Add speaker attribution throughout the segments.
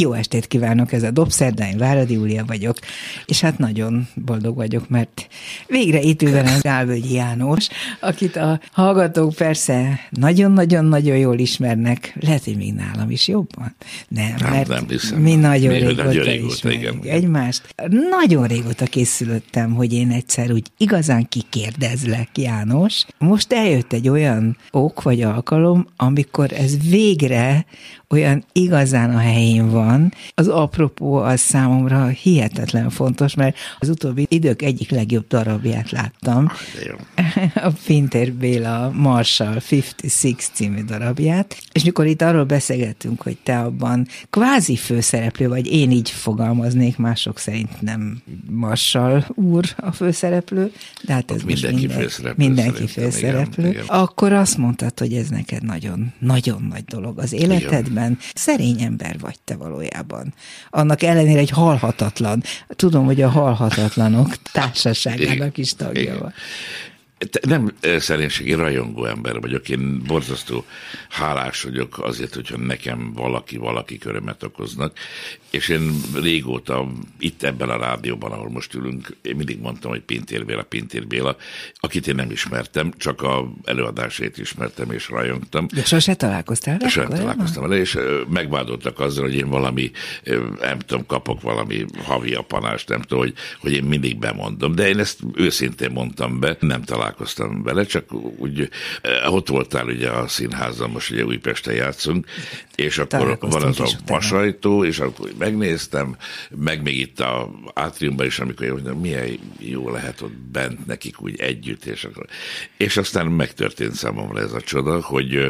Speaker 1: Jó estét kívánok, ez a Dobszerdány, Váradi Júlia vagyok, és hát nagyon boldog vagyok, mert végre itt ül velem Gálvölgyi János, akit a hallgatók persze nagyon-nagyon-nagyon jól ismernek, lehet, hogy még nálam is jobban. Nem,
Speaker 2: Nem,
Speaker 1: mert
Speaker 2: nem hiszem.
Speaker 1: mi nagyon
Speaker 2: Mi
Speaker 1: régóta,
Speaker 2: nagyon régóta, igen.
Speaker 1: egymást. Nagyon régóta készülöttem, hogy én egyszer úgy igazán kikérdezlek, János. Most eljött egy olyan ok vagy alkalom, amikor ez végre olyan igazán a helyén van. Az apropó az számomra hihetetlen fontos, mert az utóbbi idők egyik legjobb darabját láttam.
Speaker 2: Jó.
Speaker 1: A Pinter Béla Marshall 56 című darabját, és mikor itt arról beszélgettünk, hogy te abban kvázi főszereplő vagy, én így fogalmaznék, mások szerint nem Marshall úr a főszereplő, de hát ez
Speaker 2: mindenki
Speaker 1: minden-
Speaker 2: főszereplő
Speaker 1: Mindenki főszereplő.
Speaker 2: igen, igen.
Speaker 1: Akkor azt mondtad, hogy ez neked nagyon, nagyon nagy dolog az életedben. Szerény ember vagy te valójában. Annak ellenére egy halhatatlan. Tudom, hogy a halhatatlanok társaságának is tagja
Speaker 2: Igen. Nem eh, szerénységi rajongó ember vagyok, én borzasztó hálás vagyok azért, hogyha nekem valaki, valaki körömet okoznak, és én régóta itt ebben a rádióban, ahol most ülünk, én mindig mondtam, hogy Pintér Béla, Pintér Béla, akit én nem ismertem, csak a előadásait ismertem és rajongtam.
Speaker 1: De sose találkoztál vele? Korábban?
Speaker 2: találkoztam vele, és ö, megvádoltak azzal, hogy én valami, ö, nem tudom, kapok valami havi apanást, nem tudom, hogy, hogy én mindig bemondom. De én ezt őszintén mondtam be, nem találkoztam vele, csak úgy ö, ott voltál ugye a színházban, most ugye Újpesten játszunk, és akkor van az a vasajtó, és akkor megnéztem, meg még itt a átriumban is, amikor én mondtam, milyen jó lehet ott bent nekik úgy együtt, és, akkor, és aztán megtörtént számomra ez a csoda, hogy ö,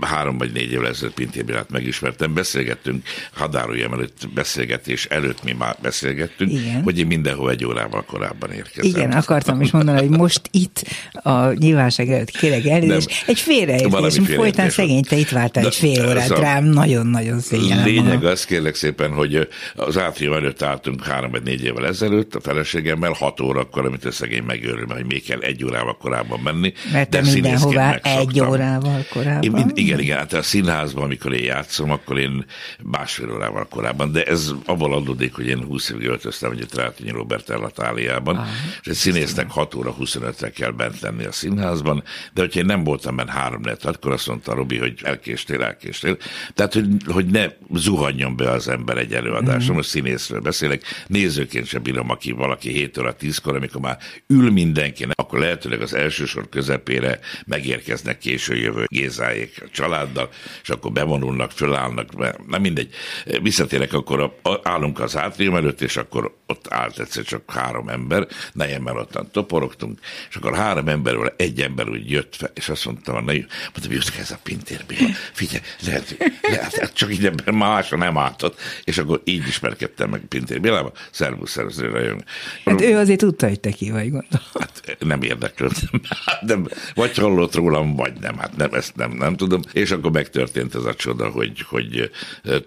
Speaker 2: három vagy négy évvel ezelőtt Pintér Bélát megismertem, beszélgettünk, hadáruljam előtt beszélgetés előtt mi már beszélgettünk,
Speaker 1: Igen.
Speaker 2: hogy én mindenhol egy órával korábban érkezem.
Speaker 1: Igen, akartam is mondani, hogy most itt a nyilvánosság előtt kérek elnézést. Egy félreértés, folytán szegény, te itt vártál egy fél órát
Speaker 2: a-
Speaker 1: rám, nagyon-nagyon szégyellem
Speaker 2: Lényeg az, kérlek szépen, hogy az átrium előtt álltunk három vagy négy évvel ezelőtt a feleségemmel, hat órakor, amit a szegény megőrül, hogy még kell egy órával korábban menni.
Speaker 1: Mert te mindenhová egy órával korábban.
Speaker 2: Én igen, igen, hát a színházban, amikor én játszom, akkor én másfél órával korábban, de ez abból adódik, hogy én 20 évig öltöztem egy Trátényi Robert Ellatáliában,
Speaker 1: Ah,
Speaker 2: és egy színésznek 6 óra 25-re kell bent lenni a színházban, de hogyha én nem voltam benne három net, akkor azt mondta Robi, hogy elkéstél, elkéstél. Tehát, hogy, hogy ne zuhanjon be az ember egy előadásra, most színészről beszélek, nézőként sem bírom, aki valaki 7 óra 10-kor, amikor már ül mindenki, akkor lehetőleg az első sor közepére megérkeznek késő jövő Gézáék a családdal, és akkor bevonulnak, fölállnak, nem mindegy. Visszatérek, akkor a, a, állunk az átrium előtt, és akkor ott állt egyszer csak három ember, nejemmel ottan toporogtunk, és akkor három emberről egy ember úgy jött fel, és azt mondta, na, mondtam, hogy jött ez a Pintér Béla, figyelj, lehet, lehet, hát csak így ember másra nem álltott, és akkor így ismerkedtem meg Pintér Bélával, szervusz, szervusz, rajong.
Speaker 1: Hát ő azért tudta, hogy te ki vagy, gondolom.
Speaker 2: Hát nem érdeklődtem. Hát nem, vagy hallott rólam, vagy nem. Hát nem, ezt nem, nem tudom. És akkor megtörtént ez a csoda, hogy, hogy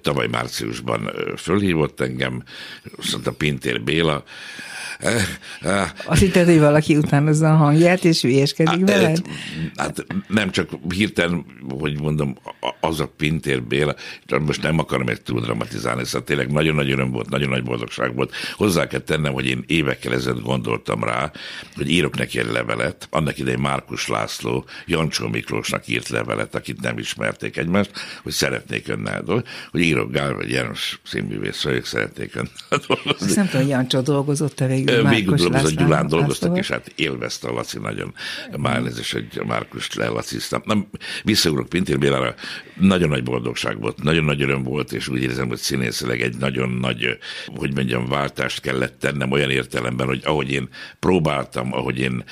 Speaker 2: tavaly márciusban fölhívott engem, azt mondta Pintér Béla,
Speaker 1: Azt hitted, hogy valaki utánozza a hangját, és hülyeskedik veled?
Speaker 2: Hát nem csak hirtelen, hogy mondom, az a Pintér Béla, most nem akarom egy túl dramatizálni, szóval tényleg nagyon nagy öröm volt, nagyon nagy boldogság volt. Hozzá kell tennem, hogy én évekkel ezelőtt gondoltam rá, hogy írok neki egy levelet. Annak idején Márkus László Jancsó Miklósnak írt levelet, akit nem ismerték egymást, hogy szeretnék önnel dolgozni, hogy írok Gál vagy János színművész vagyok, szeretnék önnel dolgozni.
Speaker 1: Azt nem tudom, Jancsó dolgozott-e végül
Speaker 2: Végül
Speaker 1: Márkus
Speaker 2: dolgozott,
Speaker 1: Lászlóval?
Speaker 2: Gyulán dolgoztak,
Speaker 1: Lászlóval?
Speaker 2: és hát élvezte a Laci nagyon. Már elnézést, hogy Márkus lelaciztam. Nem, visszaugrok Pintér Bélára, nagyon nagy boldogság volt, nagyon nagy öröm volt, és úgy érzem, hogy színészileg egy nagyon nagy, hogy mondjam, váltást kellett tennem olyan értelemben, hogy ahogy én próbáltam, ahogy én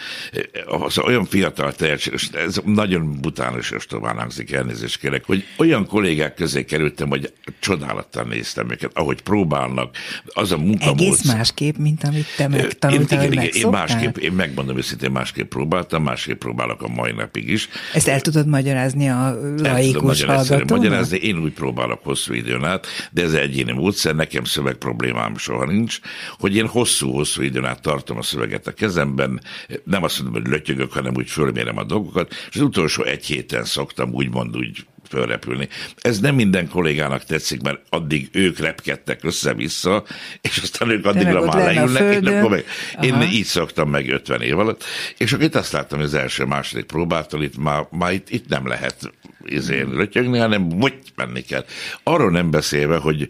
Speaker 2: az olyan fiatal tehetség, és ez nagyon butános ostobán hangzik, elnézést kérek, hogy olyan kollégák közé kerültem, hogy csodálattal néztem őket, ahogy próbálnak, az a munkamódszer.
Speaker 1: Egész másképp, mint amit te
Speaker 2: Én,
Speaker 1: megtanultál,
Speaker 2: igen,
Speaker 1: hogy
Speaker 2: igen, én másképp, én megmondom őszintén, másképp próbáltam, másképp próbálok a mai napig is.
Speaker 1: Ezt el tudod magyarázni a laikus hallgatónak?
Speaker 2: magyarázni, én úgy próbálok hosszú időn át, de ez egyéni módszer, nekem szöveg problémám soha nincs, hogy én hosszú-hosszú időn át tartom a szöveget a kezemben, nem azt mondom, hogy lötyögök, hanem úgy fölmérem a dolgokat, és az utolsó egy héten szoktam úgymond úgy fölrepülni. Ez nem minden kollégának tetszik, mert addig ők repkedtek össze-vissza, és aztán ők addigra már leülnek, és akkor meg. Én így szoktam meg 50 év alatt, és akkor itt azt láttam, hogy az első, második próbától itt már, már itt, itt nem lehet izén lötyögni, hanem hogy menni kell. Arról nem beszélve, hogy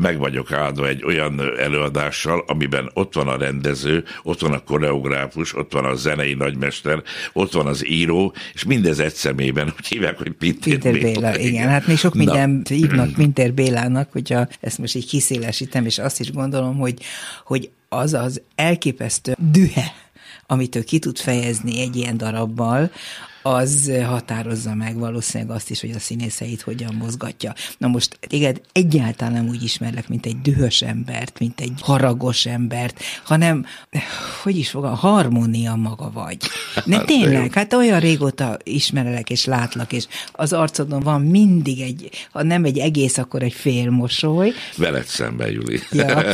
Speaker 2: meg vagyok áldva egy olyan előadással, amiben ott van a rendező, ott van a koreográfus, ott van a zenei nagymester, ott van az író, és mindez egy szemében, úgy hívják, hogy Pintér,
Speaker 1: Pintér Béla. Béla. Igen, igen, hát mi sok minden hívnak Pintér Bélának, hogyha ezt most így kiszélesítem, és azt is gondolom, hogy, hogy az az elképesztő dühe, amit ő ki tud fejezni egy ilyen darabbal, az határozza meg valószínűleg azt is, hogy a színészeit hogyan mozgatja. Na most téged egyáltalán nem úgy ismerlek, mint egy dühös embert, mint egy haragos embert, hanem, hogy is fog, a harmónia maga vagy. Ne hát, tényleg, hát olyan régóta ismerelek és látlak, és az arcodon van mindig egy, ha nem egy egész, akkor egy fél mosoly.
Speaker 2: Veled szemben, Juli.
Speaker 1: Ja.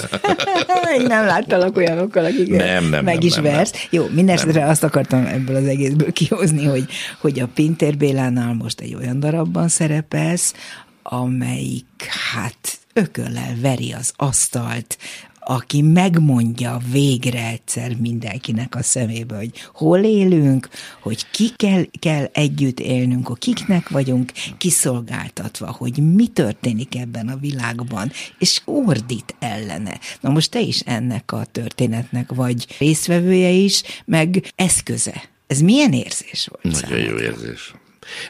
Speaker 1: Én nem láttalak olyanokkal, akik nem, nem, meg nem, is nem, versz. Nem. Jó, mindenesetre azt akartam ebből az egészből kihozni, hogy hogy a Pintér Bélánál most egy olyan darabban szerepelsz, amelyik hát ököllel veri az asztalt, aki megmondja végre egyszer mindenkinek a szemébe, hogy hol élünk, hogy kikkel kell együtt élnünk, hogy kiknek vagyunk kiszolgáltatva, hogy mi történik ebben a világban, és ordít ellene. Na most te is ennek a történetnek vagy részvevője is, meg eszköze. Ez milyen érzés volt
Speaker 2: Nagyon jó érzés.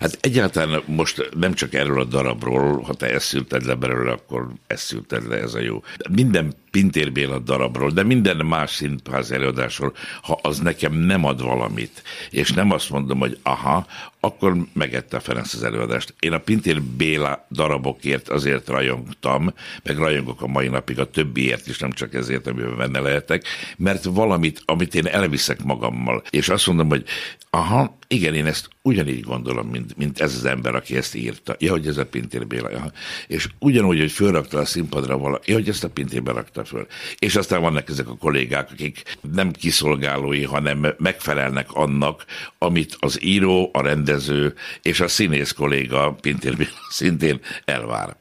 Speaker 2: Hát egyáltalán most nem csak erről a darabról, ha te eszülted le belőle, akkor eszülted le, ez a jó. Minden Pintér Béla darabról, de minden más színház előadásról, ha az nekem nem ad valamit, és nem azt mondom, hogy aha, akkor megette a Ferenc az előadást. Én a Pintér Béla darabokért azért rajongtam, meg rajongok a mai napig a többiért is, nem csak ezért, amiben benne lehetek, mert valamit, amit én elviszek magammal, és azt mondom, hogy aha, igen, én ezt ugyanígy gondolom, mint, mint ez az ember, aki ezt írta. Ja, hogy ez a Pintér Béla. Ja. És ugyanúgy, hogy fölrakta a színpadra vala, ja, hogy ezt a Pintér rakta föl. És aztán vannak ezek a kollégák, akik nem kiszolgálói, hanem megfelelnek annak, amit az író, a rendező és a színész kolléga Pintér Béla szintén elvár.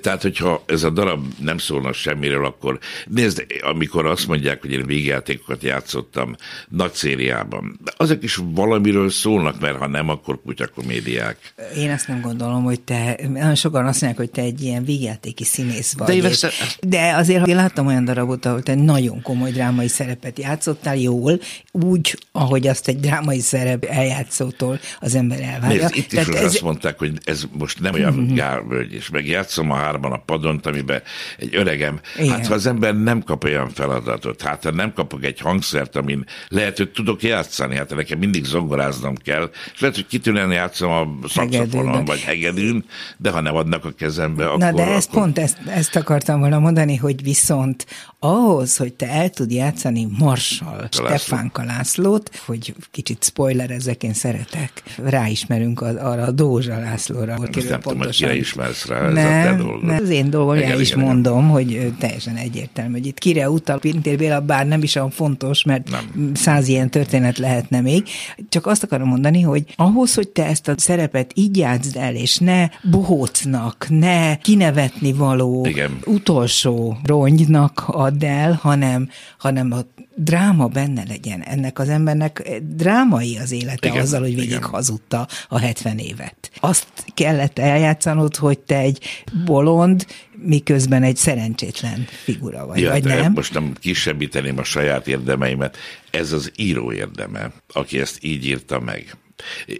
Speaker 2: Tehát, hogyha ez a darab nem szólna semmiről, akkor nézd, amikor azt mondják, hogy én végjátékokat játszottam nagy szériában, azok is valamiről szólnak, mert ha nem, akkor kutyakomédiák.
Speaker 1: Én ezt nem gondolom, hogy te, nagyon sokan azt mondják, hogy te egy ilyen végjátéki színész vagy. De, és, ezt... de azért én láttam olyan darabot, ahol te nagyon komoly drámai szerepet játszottál jól, úgy, ahogy azt egy drámai szerep eljátszótól az ember elvárja.
Speaker 2: Nézd, itt Tehát is ez... azt mondták, hogy ez most nem olyan mm-hmm. gárvölgy, és megjátszom a hárman a padont, amiben egy öregem, Igen. hát ha az ember nem kap olyan feladatot, hát ha nem kapok egy hangszert, amin lehet, hogy tudok játszani, hát nekem mindig zongoráznom kell, és lehet, hogy kitűnően játszom a szakszafonon, vagy hegedűn, de ha nem adnak a kezembe, akkor...
Speaker 1: Na de ezt
Speaker 2: akkor...
Speaker 1: pont ezt, ezt akartam volna mondani, hogy viszont ahhoz, hogy te el tud játszani Marsal Stefánka Lászlót, hogy kicsit spoiler ezek én szeretek, ráismerünk arra a Dózsa Lászlóra.
Speaker 2: Most nem tudom, hogy ismersz rá, ez nem, a. Nem,
Speaker 1: az én dolgom, igen, is igen, mondom, igen. hogy teljesen egyértelmű, hogy itt kire utal Pintér Béla, bár nem is olyan fontos, mert nem. száz ilyen történet lehetne még. Csak azt akarom mondani, hogy ahhoz, hogy te ezt a szerepet így játszd el, és ne bohócnak, ne kinevetni való igen. utolsó rongynak add el, hanem, hanem a dráma benne legyen. Ennek az embernek drámai az élete igen, azzal, hogy végig igen. hazudta a 70 évet. Azt kellett eljátszanod, hogy te egy bolond, miközben egy szerencsétlen figura vagy, ja, vagy nem?
Speaker 2: Most nem kisebbíteném a saját érdemeimet. Ez az író érdeme, aki ezt így írta meg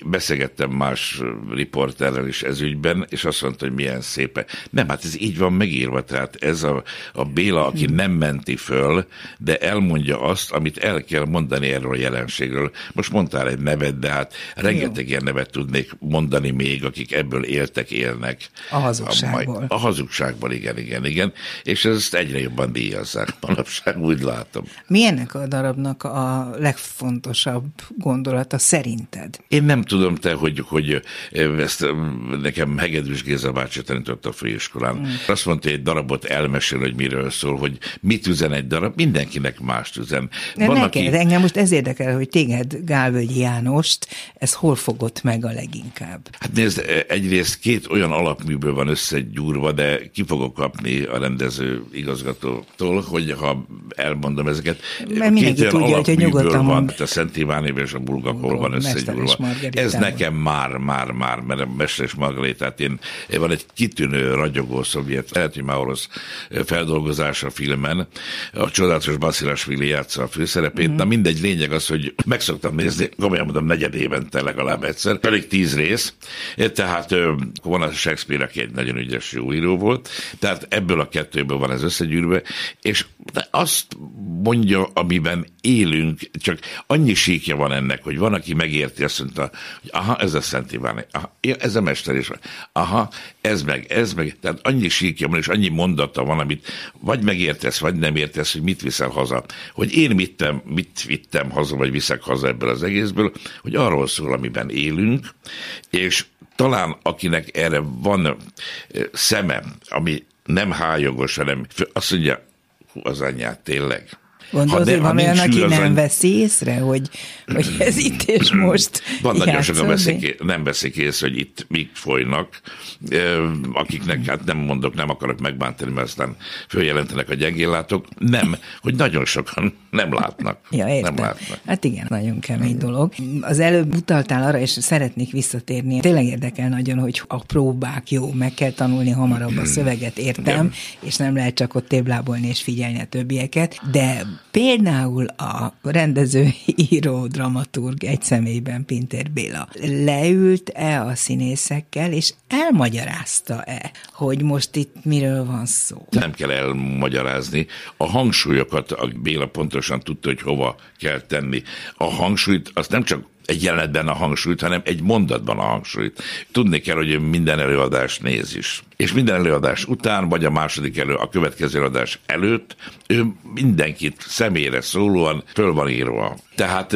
Speaker 2: Beszélgettem más riporterrel is ez ügyben, és azt mondta, hogy milyen szépe. Nem, hát ez így van megírva, tehát ez a, a Béla, aki nem menti föl, de elmondja azt, amit el kell mondani erről a jelenségről. Most mondtál egy nevet, de hát rengeteg Jó. ilyen nevet tudnék mondani még, akik ebből éltek, élnek.
Speaker 1: A hazugságból.
Speaker 2: A, a hazugságból, igen, igen, igen. És ezt egyre jobban díjazzák manapság, úgy látom.
Speaker 1: Milyennek a darabnak a legfontosabb gondolata szerinted?
Speaker 2: Én nem tudom te, hogy, hogy ezt nekem Hegedűs Géza bácsi tanított a főiskolán. Mm. Azt mondta, hogy egy darabot elmesél, hogy miről szól, hogy mit üzen egy darab, mindenkinek mást üzen.
Speaker 1: De Van, neked, aki... engem most ez érdekel, hogy téged, Gálvölgyi Jánost, ez hol fogott meg a leginkább?
Speaker 2: Hát nézd, egyrészt két olyan alapműből van összegyúrva, de ki fogok kapni a rendező igazgatótól, hogy ha elmondom ezeket.
Speaker 1: Mert mindenki tudja, hogy nyugodtan
Speaker 2: van, a Szent Iván és a Bulgakol van összegyúrva. Ez nekem már, már, már, mert a Mester és Margarétát én, van egy kitűnő ragyogó szovjet, lehet, hogy már orosz feldolgozás a filmen, a csodálatos Basilashvili játsza a főszerepét, mm. na mindegy, lényeg az, hogy meg szoktam nézni, komolyan mondom, negyed évente legalább egyszer, pedig tíz rész, tehát van a Shakespeare, aki egy nagyon ügyes jó író volt, tehát ebből a kettőből van ez összegyűrve, és azt mondja, amiben élünk, csak annyi síkja van ennek, hogy van, aki megérti, azt mondta, hogy aha, ez a Szent Iván, aha, ez a Mester is van, aha, ez meg, ez meg, tehát annyi síkja van, és annyi mondata van, amit vagy megértesz, vagy nem értesz, hogy mit viszel haza. Hogy én mittem, mit vittem haza, vagy viszek haza ebből az egészből, hogy arról szól, amiben élünk, és talán akinek erre van szeme, ami nem hájogos, hanem azt mondja, az anyját tényleg.
Speaker 1: Gondolod, hogy van olyan, aki nem any... veszi észre, hogy, hogy ez itt és most
Speaker 2: Van nagyon sokan veszik, nem veszik észre, hogy itt mik folynak, akiknek, hát nem mondok, nem akarok megbántani, mert aztán följelentenek a gyengéllátók. Nem, hogy nagyon sokan nem látnak.
Speaker 1: Ja, értem. Nem látnak. Hát igen, nagyon kemény dolog. Az előbb utaltál arra, és szeretnék visszatérni. Tényleg érdekel nagyon, hogy a próbák jó, meg kell tanulni hamarabb a szöveget, értem, igen. és nem lehet csak ott téblábolni és figyelni a többieket, de Például a rendező, író, dramaturg egy személyben Pintér Béla leült-e a színészekkel, és elmagyarázta-e, hogy most itt miről van szó?
Speaker 2: Nem kell elmagyarázni. A hangsúlyokat a Béla pontosan tudta, hogy hova kell tenni. A hangsúlyt azt nem csak egy jelenetben a hangsúlyt, hanem egy mondatban a hangsúlyt. Tudni kell, hogy minden előadás néz is. És minden előadás után, vagy a második elő, a következő előadás előtt, ő mindenkit személyre szólóan föl van írva. Tehát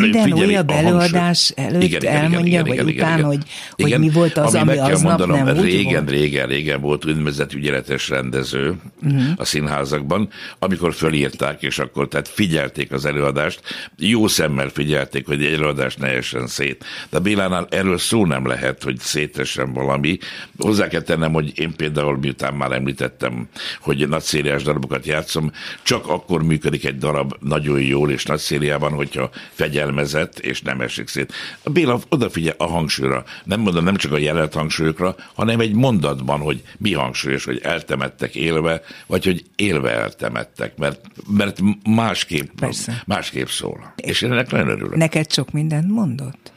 Speaker 1: minden újabb előadás előtt igen, igen, elmondja, igen, vagy igen, után, igen, hogy, igen, hogy mi volt az, ami, ami aznap mondanom, nem
Speaker 2: régen, volt? régen, régen volt úgynevezett ügyeletes rendező uh-huh. a színházakban, amikor fölírták, és akkor tehát figyelték az előadást, jó szemmel figyelték, hogy egy előadás ne essen szét. De Bélánál erről szó nem lehet, hogy szétessen valami. Hozzá kell tennem, hogy én például, miután már említettem, hogy nagy szériás darabokat játszom, csak akkor működik egy darab nagyon jól és nagy szériában, hogyha fegyelmezett és nem esik szét. A Béla odafigyel a hangsúlyra, nem mondom nem csak a jelent hangsúlyokra, hanem egy mondatban, hogy mi hangsúlyos, hogy eltemettek élve, vagy hogy élve eltemettek, mert, mert másképp, Persze. másképp szól. És én ennek nagyon örülök.
Speaker 1: Neked sok mindent mondott?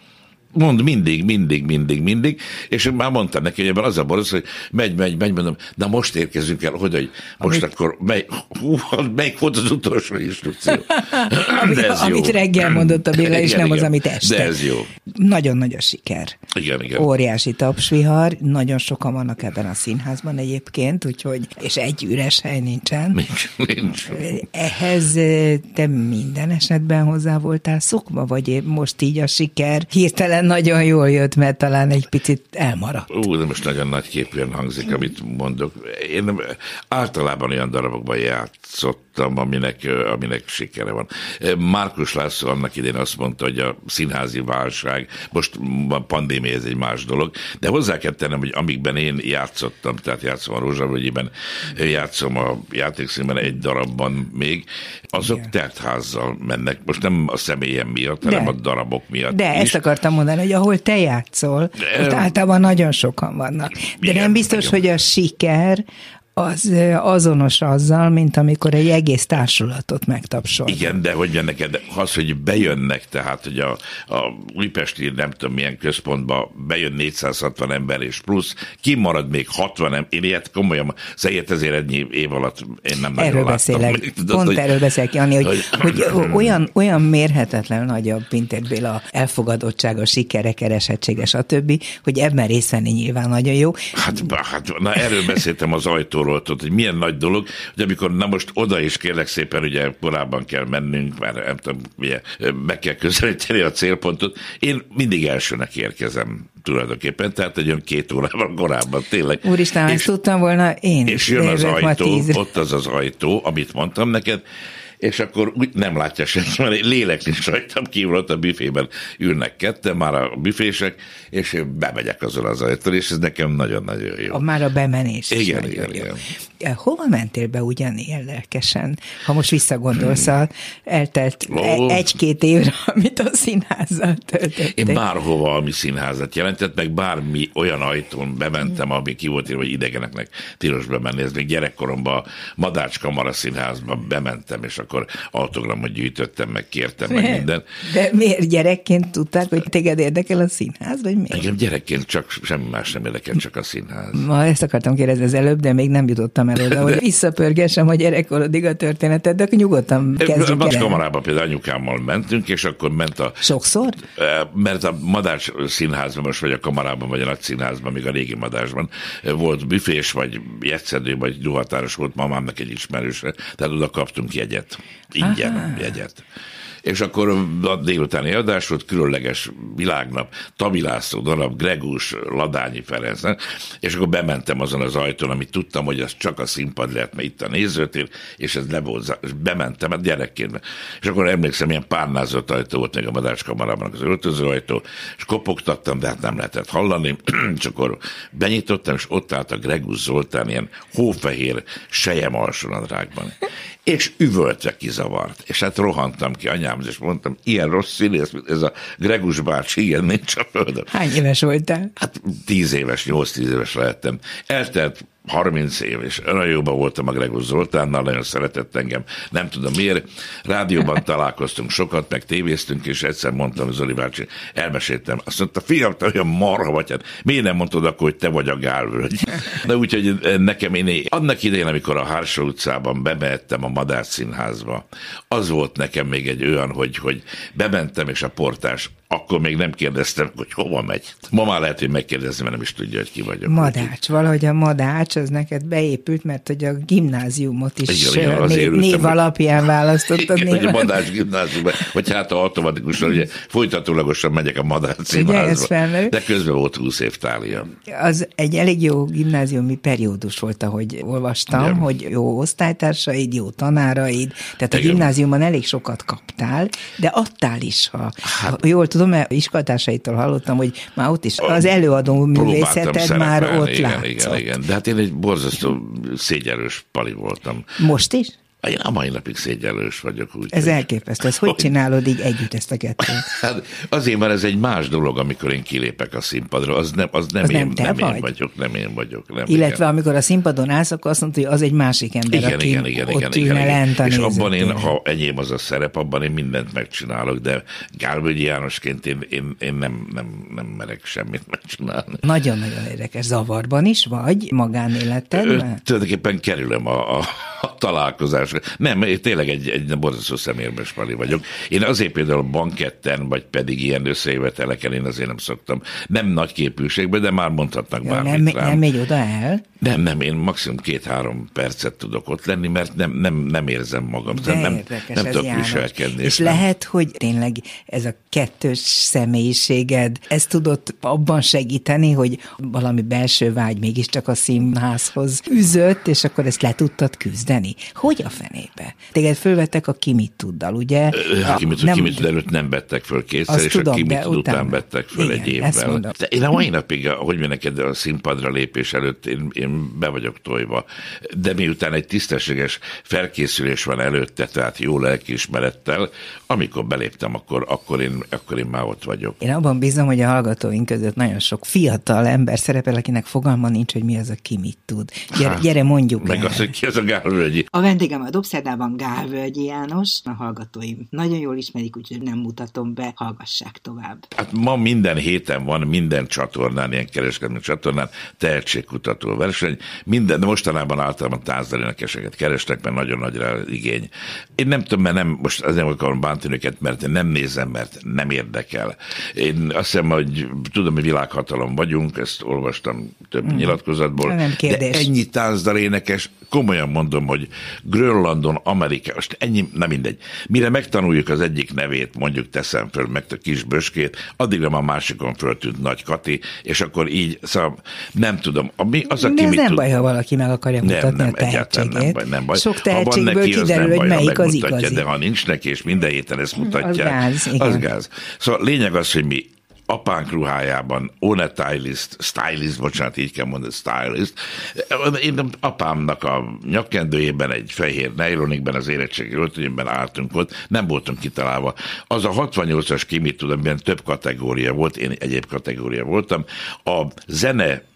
Speaker 2: Mond mindig, mindig, mindig, mindig, és már mondtam neki, hogy ebben az a borosz, hogy megy, megy, megy, mondom, na most érkezünk el, hogy, hogy most Amit... akkor mely, hú, melyik volt az utolsó instrukció?
Speaker 1: de ez amit jó. reggel mondott a Béla, és igen, nem igen, az, amit este.
Speaker 2: De ez jó.
Speaker 1: Nagyon nagy a siker.
Speaker 2: Igen, igen.
Speaker 1: Óriási tapsvihar, nagyon sokan vannak ebben a színházban egyébként, úgyhogy, és egy üres hely nincsen.
Speaker 2: Nincs, nincs.
Speaker 1: Ehhez eh, te minden esetben hozzá voltál szokva, vagy most így a siker hirtelen nagyon jól jött, mert talán egy picit elmaradt.
Speaker 2: Ú, de most nagyon nagy képűen hangzik, amit mondok. Én általában olyan darabokban játszottam, aminek, aminek sikere van. Márkus László annak idén azt mondta, hogy a színházi válság, most a pandémia ez egy más dolog, de hozzá kell tennem, hogy amikben én játszottam, tehát játszom a Rózsavölgyiben, játszom a játékszínben egy darabban még, azok Igen. teltházzal mennek. Most nem a személyem miatt, hanem de, a darabok miatt.
Speaker 1: De is. ezt akartam mondani, mondani, hogy ahol te játszol, ott általában nagyon sokan vannak. De nem biztos, hogy a siker az azonos azzal, mint amikor egy egész társulatot megtapsol.
Speaker 2: Igen, de hogy neked az, hogy bejönnek, tehát hogy a, a Újpesti nem tudom milyen központba bejön 460 ember és plusz, kimarad még 60 ember, én ilyet komolyan, szegyet ezért ennyi év alatt én nem
Speaker 1: Erről beszélek, még, tudod, pont hogy, erről beszélek, Jani, hogy, hogy, hogy olyan, olyan mérhetetlen nagy a Pintér Béla elfogadottsága, sikere, keresettsége, stb., hogy ebben részt venni nyilván nagyon jó.
Speaker 2: Hát, hát na erről beszéltem az ajtóról, tudod, hogy milyen nagy dolog, hogy amikor na most oda is kérlek szépen, ugye korábban kell mennünk, mert nem tudom, ugye, meg kell közelíteni a célpontot. Én mindig elsőnek érkezem tulajdonképpen, tehát egy olyan két órával korábban tényleg.
Speaker 1: Úristen, és, tudtam volna én
Speaker 2: És jön az ajtó, ott az az ajtó, amit mondtam neked, és akkor úgy nem látja senki, mert lélek is rajtam kívül, ott a büfében ülnek ketten, már a büfések, és én bemegyek azon az ajtón, és ez nekem nagyon-nagyon jó.
Speaker 1: A, már a bemenés
Speaker 2: igen, is igen, igen, jó.
Speaker 1: igen. Hova mentél be ugyanilyen lelkesen? Ha most visszagondolsz, hmm. eltelt oh. egy-két évre, amit a színházzal töltöttél.
Speaker 2: Én bárhova, ami színházat jelentett, meg bármi olyan ajtón bementem, ami ki volt írva, hogy idegeneknek tilos bemenni. Ez még gyerekkoromban Madács Kamara színházba bementem, és akkor autogramot gyűjtöttem, meg kértem, meg minden.
Speaker 1: De miért gyerekként tudták, hogy téged érdekel a színház, vagy miért?
Speaker 2: Engem gyerekként csak semmi más nem érdekel, csak a színház.
Speaker 1: Ma ezt akartam kérdezni az előbb, de még nem jutottam el oda, hogy visszapörgessem a gyerekkorodig a történetet, de nyugodtan kezdjük
Speaker 2: el. kamarában például anyukámmal mentünk, és akkor ment a...
Speaker 1: Sokszor?
Speaker 2: Mert a Madács színházban, most vagy a kamarában, vagy a nagy színházban, még a régi Madásban volt büfés, vagy jegyszedő, vagy duhatáros volt mamámnak egy ismerősre, tehát oda kaptunk jegyet ingyen Aha. jegyet. És akkor a délutáni adás volt különleges világnap, Tabi László darab, Gregus, Ladányi Ferenc, és akkor bementem azon az ajtón, amit tudtam, hogy az csak a színpad lehet, mert itt a nézőtér, és ez le volt, és bementem, hát gyerekként. És akkor emlékszem, ilyen párnázott ajtó volt még a madárskamarában az öltöző ajtó, és kopogtattam, de hát nem lehetett hallani, és akkor benyitottam, és ott állt a Gregus Zoltán ilyen hófehér sejem alsónadrágban és üvöltve kizavart. És hát rohantam ki anyámhoz, és mondtam, ilyen rossz színész, mint ez a Gregus bácsi, ilyen nincs a földön.
Speaker 1: Hány éves voltál?
Speaker 2: Hát tíz éves, nyolc-tíz éves lehettem. Eltelt 30 év, és olyan jóban voltam a Gregor Zoltánnal, nagyon szeretett engem, nem tudom miért. Rádióban találkoztunk sokat, meg tévéztünk, és egyszer mondtam, Zoli bácsi, elmeséltem. Azt mondta, fiam, te olyan marha vagy, hát miért nem mondtad akkor, hogy te vagy a gálvölgy? De úgyhogy nekem én annak idején, amikor a Hársó utcában bemehettem a Madár Színházba, az volt nekem még egy olyan, hogy, hogy bementem, és a portás akkor még nem kérdeztem, hogy hova megy. Ma már lehet, hogy megkérdezem, mert nem is tudja, hogy ki vagyok.
Speaker 1: Madács, valahogy a Madács az neked beépült, mert hogy a gimnáziumot is igen, név, név alapján választottad.
Speaker 2: Igen, hogy a Madács gimnázium, vagy hát automatikusan, ugye folytatólagosan megyek a Madács színházba. De közben volt 20 év tália.
Speaker 1: Az egy elég jó gimnáziumi periódus volt, ahogy olvastam, igen. hogy jó osztálytársaid, jó tanáraid, tehát igen. a gimnáziumban elég sokat kaptál, de adtál is, ha, hát, jól tudom, tudom, mert iskolatásaitól hallottam, hogy már ott is az előadó művészeted már ott igen, látszott.
Speaker 2: Igen, igen, de hát én egy borzasztó szégyelős pali voltam.
Speaker 1: Most is?
Speaker 2: Én a mai napig szégyellős vagyok. Úgy,
Speaker 1: ez elképesztő. Ez hogy, hogy csinálod így együtt ezt a kettőt?
Speaker 2: Hát azért, mert ez egy más dolog, amikor én kilépek a színpadra. Az nem, az nem, az én, nem, nem vagy? én vagyok, nem én vagyok. Nem,
Speaker 1: Illetve igen. amikor a színpadon állsz, akkor azt mondod, hogy az egy másik ember, igen, aki igen, igen, ott igen, igen, lent a
Speaker 2: És abban én, ha enyém az a szerep, abban én mindent megcsinálok, de Gálvölgyi Jánosként én, én, én nem, nem, nem merek semmit megcsinálni.
Speaker 1: Nagyon-nagyon érdekes. Zavarban is vagy magánéletedben?
Speaker 2: Tulajdonképpen kerülöm a, a, a találkozást más. Nem, én tényleg egy, egy borzasztó szemérmes pali vagyok. Én azért például banketten, vagy pedig ilyen összejöveteleken én azért nem szoktam. Nem nagy képűségben, de már mondhatnak ja, bármit
Speaker 1: nem, rám. Nem megy oda el?
Speaker 2: Nem, nem, én maximum két-három percet tudok ott lenni, mert nem, nem, nem érzem magam.
Speaker 1: De
Speaker 2: nem,
Speaker 1: nem tudok viselkedni. És, és lehet, hogy tényleg ez a kettős személyiséged, ez tudott abban segíteni, hogy valami belső vágy mégiscsak a színházhoz üzött, és akkor ezt le tudtad küzdeni? Hogy a fenébe? Téged fölvettek a ki mit tuddal, ugye?
Speaker 2: A, ki mit, nem, ki mit előtt nem vettek föl kétszer, és tudom, a ki mit tud után vettek föl igen, egy évvel. De én a mai napig, hogy mi neked a színpadra lépés előtt, én, én be vagyok tojva. De miután egy tisztességes felkészülés van előtte, tehát jó lelkiismerettel, amikor beléptem, akkor, akkor, én, akkor én már ott vagyok.
Speaker 1: Én abban bízom, hogy a hallgatóink között nagyon sok fiatal ember szerepel, akinek fogalma nincs, hogy mi az, a ki mit tud. Gyere, hát, gyere mondjuk
Speaker 2: Meg el. az, hogy ki az a Gálvölgyi.
Speaker 1: A vendégem a Dobszerdában Gálvölgyi János, a hallgatóim nagyon jól ismerik, úgyhogy nem mutatom be, hallgassák tovább.
Speaker 2: Hát ma minden héten van minden csatornán, ilyen kereskedelmi csatornán tehetségkutató verseny. Minden, de mostanában általában tázdalényekeseket kerestek, mert nagyon nagy rá igény. Én nem tudom, mert nem, most azért akarom bántani őket, mert én nem nézem, mert nem érdekel. Én azt hiszem, hogy tudom, hogy világhatalom vagyunk, ezt olvastam több mm. nyilatkozatból.
Speaker 1: Nem kérdés.
Speaker 2: De ennyi táncdalénekes, komolyan mondom, hogy Grönlandon, Amerika, most ennyi, nem mindegy. Mire megtanuljuk az egyik nevét, mondjuk teszem föl meg a kis böskét, addigra már másikon föltűnt Nagy Kati, és akkor így, szóval nem tudom.
Speaker 1: Ami, az, aki De ez nem tud... baj, ha valaki meg akarja mutatni nem, nem, a tehetségét. Nem baj, nem baj. Sok tehetségből neki, kiderül, hogy melyik az igazi.
Speaker 2: De ha nincs neki, és minden héten ezt mutatja, az gáz. Igen. Az gáz. Szóval lényeg az, hogy mi apánk ruhájában, one stylist, stylist, bocsánat, így kell mondani, stylist. Én apámnak a nyakkendőjében, egy fehér nejlonikben, az érettségi öltönyömben álltunk ott, nem voltunk kitalálva. Az a 68-as kimit tudom, több kategória volt, én egyéb kategória voltam. A zene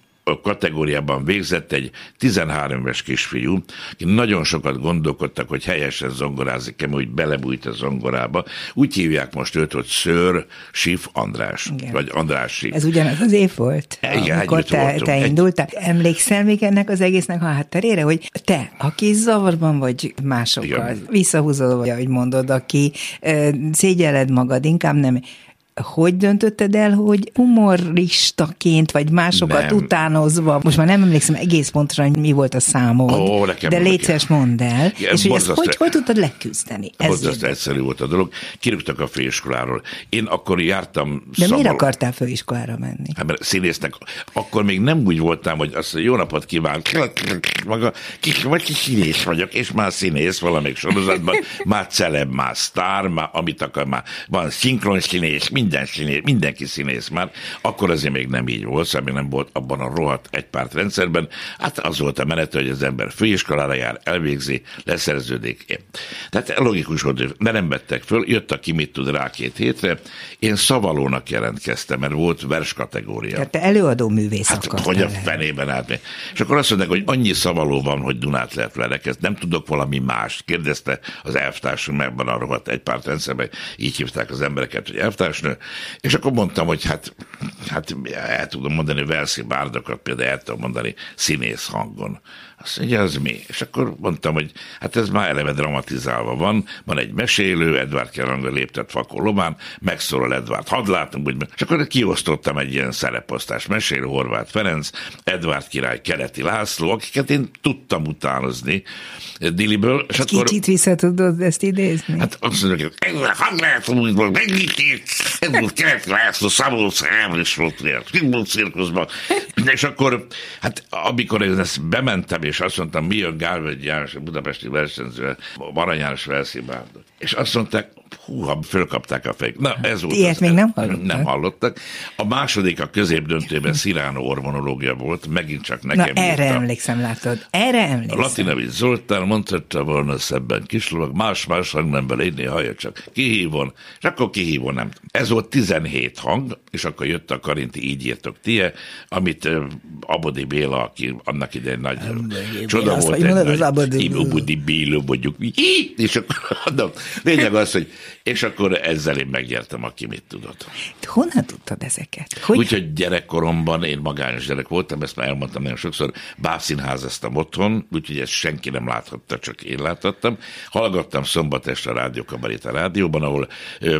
Speaker 2: kategóriában végzett egy 13 éves kisfiú, aki nagyon sokat gondolkodtak, hogy helyesen zongorázik-e, hogy belebújt a zongorába. Úgy hívják most őt, hogy Ször Sif András, Igen. vagy András Sif.
Speaker 1: Ez ugyanaz az év volt, Igen, amikor te, te indultál. Emlékszel még ennek az egésznek a hátterére, hogy te, aki zavarban vagy másokkal, Igen. visszahúzod, vagy ahogy mondod, aki szégyeled magad, inkább nem hogy döntötted el, hogy humoristaként, vagy másokat nem. utánozva, most már nem emlékszem egész pontosan, hogy mi volt a számod, Ó, nekem, de létszes mondd el, ja, és hogy ezt hogy, hogy tudtad leküzdeni?
Speaker 2: Ez egyszerű volt a dolog. Kirúgtak a főiskoláról. Én akkor jártam
Speaker 1: De szaval... miért akartál főiskolára menni?
Speaker 2: Hát mert színésznek, akkor még nem úgy voltam, hogy azt jó napot kíván, maga, vagy ki színész vagyok, és már színész valamelyik sorozatban, már celeb, már sztár, már amit akar, már van szinkron színész, minden színész, mindenki színész már, akkor azért még nem így volt, szóval még nem volt abban a rohadt egypárt rendszerben. Hát az volt a menet, hogy az ember főiskolára jár, elvégzi, leszerződik. Tehát logikus volt, hogy nem vettek föl, jött a ki mit tud rá két hétre. Én szavalónak jelentkeztem, mert volt vers kategória.
Speaker 1: Tehát te előadó művész
Speaker 2: hát, hogy a fenében állt. És akkor azt mondták, hogy annyi szavaló van, hogy Dunát lehet vele nem tudok valami más. Kérdezte az elvtársunk ebben a rohadt egy párt rendszerben, így hívták az embereket, hogy elvtársnő, és akkor mondtam, hogy hát, hát el tudom mondani verszi bárdokat, például el tudom mondani színész hangon. Azt mondja, az mi? És akkor mondtam, hogy hát ez már eleve dramatizálva van, van egy mesélő, Edward Keranga léptet fakó lomán, megszólal Edward, hadd látunk, hogy... És akkor kiosztottam egy ilyen szereposztás, mesélő Horváth Ferenc, Edward király, Keleti László, akiket én tudtam utánozni Diliből.
Speaker 1: És akkor... Kicsit vissza tudod ezt idézni?
Speaker 2: Hát azt mondjuk, hogy hadd látom, hogy ez volt Keleti László, Szabolcs is volt, volt cirkuszban. És akkor, hát amikor én ezt bementem, és azt mondtam, mi a Gálvögy János, a budapesti versenyző, Arany János verszibárdot. És azt mondták, húha, fölkapták a fejük. Na, ez volt.
Speaker 1: Ilyet még nem hallottak?
Speaker 2: Nem hallottak. A második a középdöntőben Sziránó ormonológia volt, megint csak nekem
Speaker 1: Na, erre írta. emlékszem, látod. Erre emlékszem.
Speaker 2: Latinovics Zoltán mondhatta volna szebben kislovag, más-más hangnemben légy hallja csak kihívon, és akkor kihívon nem. Ez volt 17 hang, és akkor jött a Karinti, így írtok tie, amit Abodi Béla, aki annak idején nagy csoda volt, egy nagy Abodi Béla, mondjuk, és akkor lényeg az, hogy és akkor ezzel én megnyertem, aki mit tudott.
Speaker 1: Honnan tudtad ezeket?
Speaker 2: Hogy... Úgyhogy gyerekkoromban én magányos gyerek voltam, ezt már elmondtam nagyon sokszor, bábszínházaztam otthon, úgyhogy ezt senki nem láthatta, csak én láthattam. Hallgattam szombat este a rádiókabarét a rádióban, ahol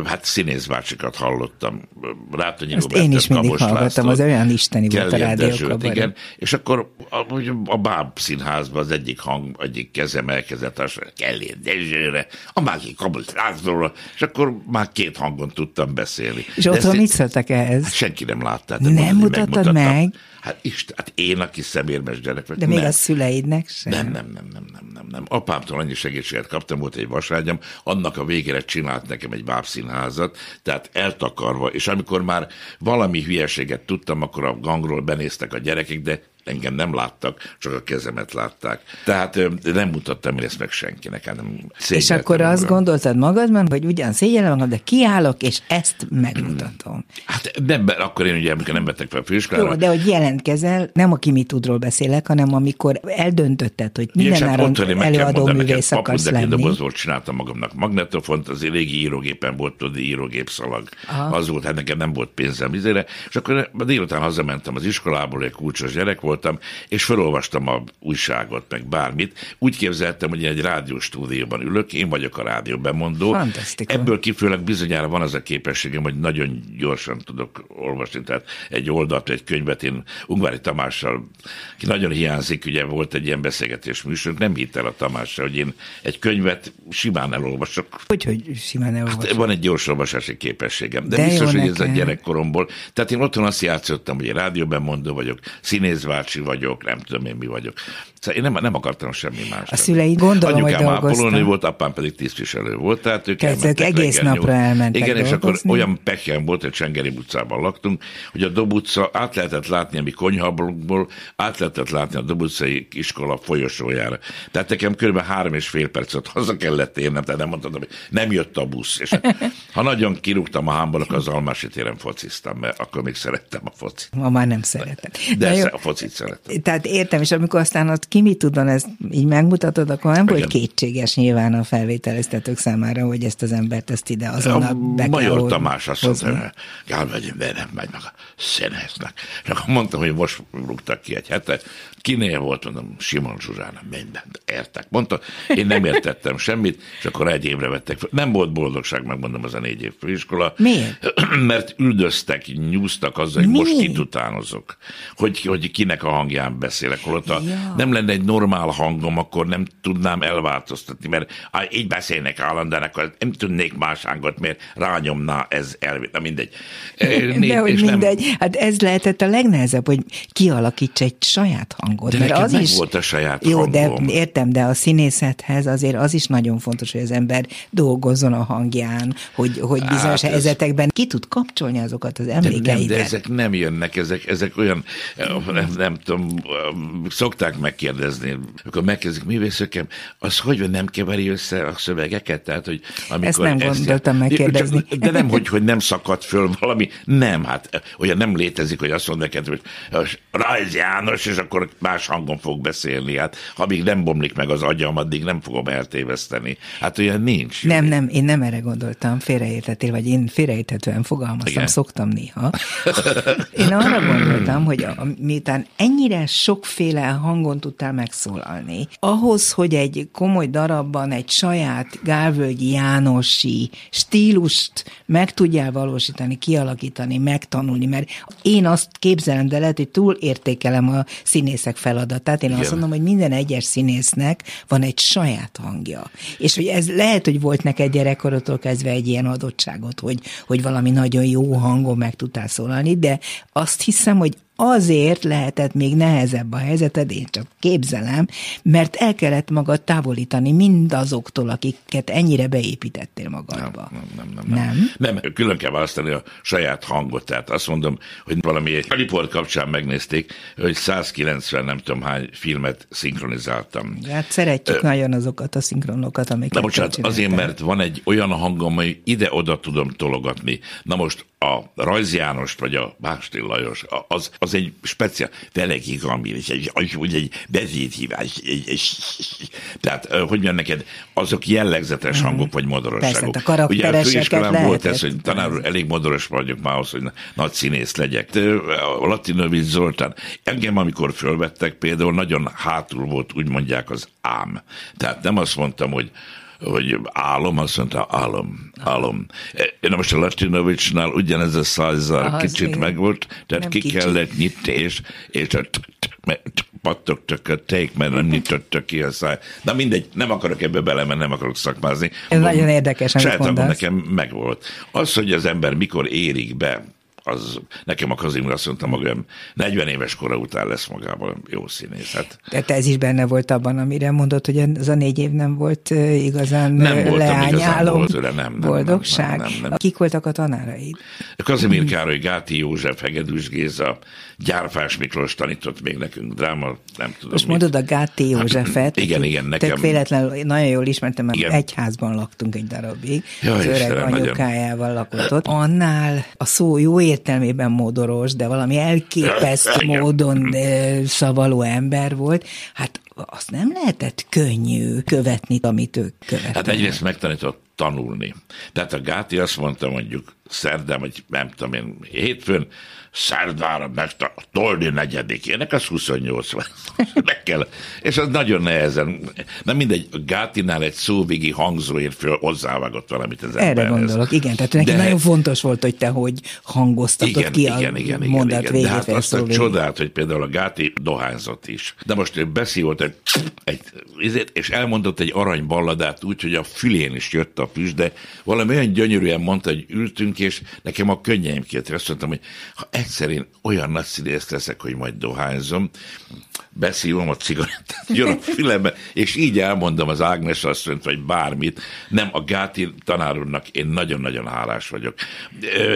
Speaker 2: hát színészbácsikat hallottam.
Speaker 1: Rátonyi Ezt én is mindig Kabos hallgattam, László, az olyan isteni volt a rádiókabarét. Igen,
Speaker 2: és akkor a, a báb színházban az egyik hang, egyik kezem elkezdett az Kellér Dezsőre, a másik Kabos Lászlóra, és akkor már két hangon tudtam beszélni.
Speaker 1: És De otthon mit szóltak ehhez? Hát
Speaker 2: senki nem látta.
Speaker 1: Nem mutattad meg?
Speaker 2: Hát, Isten, hát én, aki szemérmes gyerek
Speaker 1: vagy. De még nem. a szüleidnek sem?
Speaker 2: Nem, nem, nem, nem, nem, nem. nem. Apámtól annyi segítséget kaptam, volt egy vaságyam, annak a végére csinált nekem egy bábszínházat, tehát eltakarva, és amikor már valami hülyeséget tudtam, akkor a gangról benéztek a gyerekek, de engem nem láttak, csak a kezemet látták. Tehát nem mutattam ezt meg senkinek. Nem
Speaker 1: és akkor magam. azt gondoltad magadban, hogy ugyan szégyellem magam, de kiállok, és ezt megmutatom.
Speaker 2: Hát nem, akkor én ugye, amikor nem vettek fel főiskolára.
Speaker 1: Jó, de hogy jelentkezel, nem a kimi tudról beszélek, hanem amikor eldöntötted, hogy mindenáron előadó művész akarsz lenni.
Speaker 2: dobozból csináltam magamnak magnetofont, az régi írógépen volt tudni írógép szalag. Aha. Az volt, hát nekem nem volt pénzem izére, és akkor délután hazamentem az iskolából, egy kulcsos gyerek volt, voltam, és felolvastam a újságot, meg bármit. Úgy képzeltem, hogy egy rádióstúdióban ülök, én vagyok a rádió bemondó.
Speaker 1: Fantasztikus.
Speaker 2: Ebből kifőleg bizonyára van az a képességem, hogy nagyon gyorsan tudok olvasni, tehát egy oldalt, egy könyvet, én Ungvári Tamással, ki nagyon hiányzik, ugye volt egy ilyen beszélgetés műsor, nem hitt el a Tamással, hogy én egy könyvet simán elolvasok.
Speaker 1: Hogy, hogy simán elolvasok? Hát
Speaker 2: van egy gyors olvasási képességem, de, de biztos, hogy ez a gyerekkoromból. Tehát én otthon azt játszottam, hogy egy rádióbemondó vagyok, színészvár bácsi vagyok, nem tudom én mi vagyok. Szóval én nem, nem akartam semmi más.
Speaker 1: A szülei gondolom,
Speaker 2: Anyukám
Speaker 1: hogy dolgoztam.
Speaker 2: volt, apám pedig tisztviselő volt, tehát ők
Speaker 1: tehát egész napra elmentek
Speaker 2: Igen,
Speaker 1: dolgozni.
Speaker 2: és akkor olyan pekjen volt, hogy Csengeri utcában laktunk, hogy a Dob utca át lehetett látni a mi konyhablunkból, át lehetett látni a Dob utcai iskola folyosójára. Tehát nekem kb. három és fél percet haza kellett érnem, tehát nem mondtam, hogy nem jött a busz. És ha nagyon kirúgtam a hámból, akkor az Almási téren fociztam, mert akkor még szerettem a focit.
Speaker 1: Ma már nem szeretem.
Speaker 2: De, De a focit szeretem.
Speaker 1: Tehát értem, és amikor aztán ott ki mit tudon ezt így megmutatod, akkor nem volt kétséges nyilván a felvételeztetők számára, hogy ezt az embert ezt ide azonnal be
Speaker 2: Major kell Tamás azt mondta, Gál megyünk, de nem megy meg a színeznek. És akkor mondtam, hogy most rúgtak ki egy hete, kinél volt, mondom, Simon Zsuzsána, mindent értek. Mondta, én nem értettem semmit, és akkor egy évre vettek fel. Nem volt boldogság, megmondom, az a négy év főiskola.
Speaker 1: Miért?
Speaker 2: Mert üldöztek, nyúztak azzal, hogy most kitutánozok, hogy, hogy kinek a hangján beszélek. Holott a, ja. nem lenne egy normál hangom, akkor nem tudnám elváltoztatni, mert á, így beszélnek állandóan, akkor nem tudnék más hangot, mert rányomná ez elvét. Na mindegy.
Speaker 1: De hogy mindegy. Nem... Hát ez lehetett a legnehezebb, hogy kialakíts egy saját hangot hangot.
Speaker 2: De mert az is volt a saját
Speaker 1: Jó,
Speaker 2: hangom.
Speaker 1: de értem, de a színészethez azért az is nagyon fontos, hogy az ember dolgozzon a hangján, hogy, hogy hát bizonyos hát helyzetekben ez... ki tud kapcsolni azokat az emlékeiket. De, nem,
Speaker 2: de ezek nem jönnek, ezek, ezek olyan, nem, nem tudom, szokták megkérdezni, akkor megkezdik művészökem, az hogy nem keveri össze a szövegeket? Tehát, hogy
Speaker 1: amikor ezt nem ezt, gondoltam megkérdezni.
Speaker 2: De nem, hogy, hogy nem szakadt föl valami, nem, hát olyan nem létezik, hogy azt mondja neked, hogy Rajz János, és akkor más hangon fog beszélni. Hát, ha még nem bomlik meg az agyam, addig nem fogom eltéveszteni. Hát olyan nincs.
Speaker 1: Nem, nem, én nem erre gondoltam, félreértettél, vagy én félreérthetően fogalmaztam, Igen. szoktam néha. Én arra gondoltam, hogy a, miután ennyire sokféle hangon tudtál megszólalni, ahhoz, hogy egy komoly darabban egy saját Gálvölgyi Jánosi stílust meg tudjál valósítani, kialakítani, megtanulni, mert én azt képzelem, de lehet, hogy túl értékelem a színész színészek feladatát. Én Igen. azt mondom, hogy minden egyes színésznek van egy saját hangja. És hogy ez lehet, hogy volt neked gyerekkorodtól kezdve egy ilyen adottságot, hogy, hogy valami nagyon jó hangon meg tudtál szólalni, de azt hiszem, hogy azért lehetett még nehezebb a helyzeted, én csak képzelem, mert el kellett magad távolítani mindazoktól, akiket ennyire beépítettél magadba.
Speaker 2: Nem, nem, nem. Nem, nem. nem külön kell választani a saját hangot, tehát azt mondom, hogy valami egy riport kapcsán megnézték, hogy 190 nem tudom hány filmet szinkronizáltam.
Speaker 1: Hát szeretjük Ö, nagyon azokat a szinkronokat, amiket
Speaker 2: Na bocsánat, azért, mert van egy olyan hangom, hogy ide-oda tudom tologatni. Na most a Rajz János, vagy a Bástil Lajos, az, az egy speciál, velegi ami, egy, egy, egy bezéthívás, egy, egy, tehát, hogy mondjam neked, azok jellegzetes mhm. hangok, vagy modorosságok.
Speaker 1: Persze, a Ugye a
Speaker 2: volt ez, hogy tanár úr, elég modoros vagyok már ahhoz, hogy nagy színész legyek. A Latinovics Zoltán, engem amikor fölvettek, például nagyon hátul volt, úgy mondják, az ám. Tehát nem azt mondtam, hogy hogy álom, azt mondta, álom, álom. Én most a Latinovicsnál ugyanez a százzal kicsit megvolt, tehát ki kellett nyitni, és, és a pattogtak a teik, mert nem nyitottak ki a száj. Na mindegy, nem akarok ebbe bele, mert nem akarok szakmázni.
Speaker 1: Ez nagyon érdekes, amit
Speaker 2: mondasz. nekem megvolt. Az, hogy az ember mikor érik be, az nekem a Kazimir azt mondta magam, 40 éves kora után lesz magában jó színész. Hát,
Speaker 1: Tehát ez is benne volt abban, amire mondott, hogy az a négy év nem volt igazán
Speaker 2: Nem voltam igazán
Speaker 1: leányálom
Speaker 2: boldog, nem, nem, nem,
Speaker 1: boldogság.
Speaker 2: nem, nem, nem.
Speaker 1: Kik voltak a tanáraid?
Speaker 2: Kazimír Károly, Gáti József, Hegedűs Géza, Gyárfás Miklós tanított még nekünk dráma, nem tudom.
Speaker 1: Most
Speaker 2: mit.
Speaker 1: mondod a Gáti Józsefet.
Speaker 2: igen, igen, nekem-
Speaker 1: Tök véletlenül nagyon jól ismertem, mert
Speaker 2: Igen.
Speaker 1: egy házban laktunk egy darabig.
Speaker 2: Jaj,
Speaker 1: az öreg
Speaker 2: nagyon.
Speaker 1: anyukájával lakott ott. Annál a szó jó értelmében modoros, de valami elképesztő módon szavaló ember volt. Hát azt nem lehetett könnyű követni, amit ők követtek.
Speaker 2: Hát egyrészt megtanított tanulni. Tehát a Gáti azt mondta mondjuk szerdán, vagy nem tudom én, hétfőn, szerdára meg a Toldi negyedikének, az 28 van. meg kell. És az nagyon nehezen. Nem mindegy, a Gátinál egy szóvigi hangzóért föl hozzávágott valamit az
Speaker 1: Erre
Speaker 2: emberhez.
Speaker 1: gondolok, igen. Tehát neki
Speaker 2: De-
Speaker 1: nagyon fontos volt, hogy te hogy hangoztatod
Speaker 2: igen,
Speaker 1: ki
Speaker 2: igen,
Speaker 1: a
Speaker 2: igen, igen,
Speaker 1: mondat
Speaker 2: igen.
Speaker 1: végét.
Speaker 2: De hát azt a csodát, hogy például a Gáti dohányzott is. De most ő beszívott egy, egy izét, és elmondott egy arany balladát úgy, hogy a fülén is jött a füst, de valami olyan gyönyörűen mondta, hogy ültünk, és nekem a könnyeim kijött. Azt mondtam, hogy ha egyszer én olyan nagy színészt leszek, hogy majd dohányzom, beszívom a cigarettát, jön a fülembe, és így elmondom az Ágnes asszonyt, vagy bármit. Nem, a Gáti tanár úrnak én nagyon-nagyon hálás vagyok.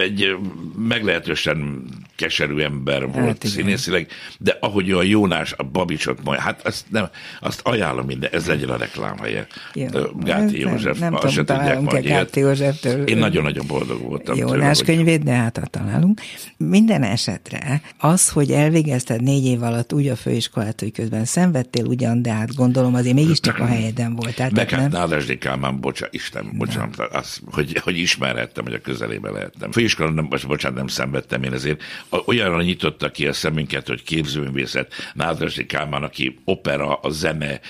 Speaker 2: Egy meglehetősen keserű ember volt
Speaker 1: igen.
Speaker 2: színészileg, de ahogy a Jónás a Babicsot mondja, hát azt, nem, azt ajánlom minden, ez legyen a reklámhelye.
Speaker 1: Jó.
Speaker 2: Gáti
Speaker 1: Nem-
Speaker 2: József,
Speaker 1: nem
Speaker 2: azt
Speaker 1: tudom,
Speaker 2: se tudják majd.
Speaker 1: Gáti Józseftől.
Speaker 2: Én nagyon-nagyon boldog voltam. Tőle,
Speaker 1: Jónás
Speaker 2: hogy-
Speaker 1: könyvét, de hát találunk. Minden esetre az, hogy elvégezted négy év alatt úgy a főiskolát, hogy közben szenvedtél ugyan, de hát gondolom azért mégiscsak a helyeden voltál.
Speaker 2: Meg
Speaker 1: tehát
Speaker 2: hát? Nádasdi Kálmán, bocsánat, Isten, bocsánat, az, hogy, hogy ismerhettem, hogy a közelébe lehettem. Főiskola, nem, bocsánat, nem szenvedtem én ezért. Olyanra nyitotta ki a szemünket, hogy képzőművészet, Nádasdi Kálmán, aki opera, a zene,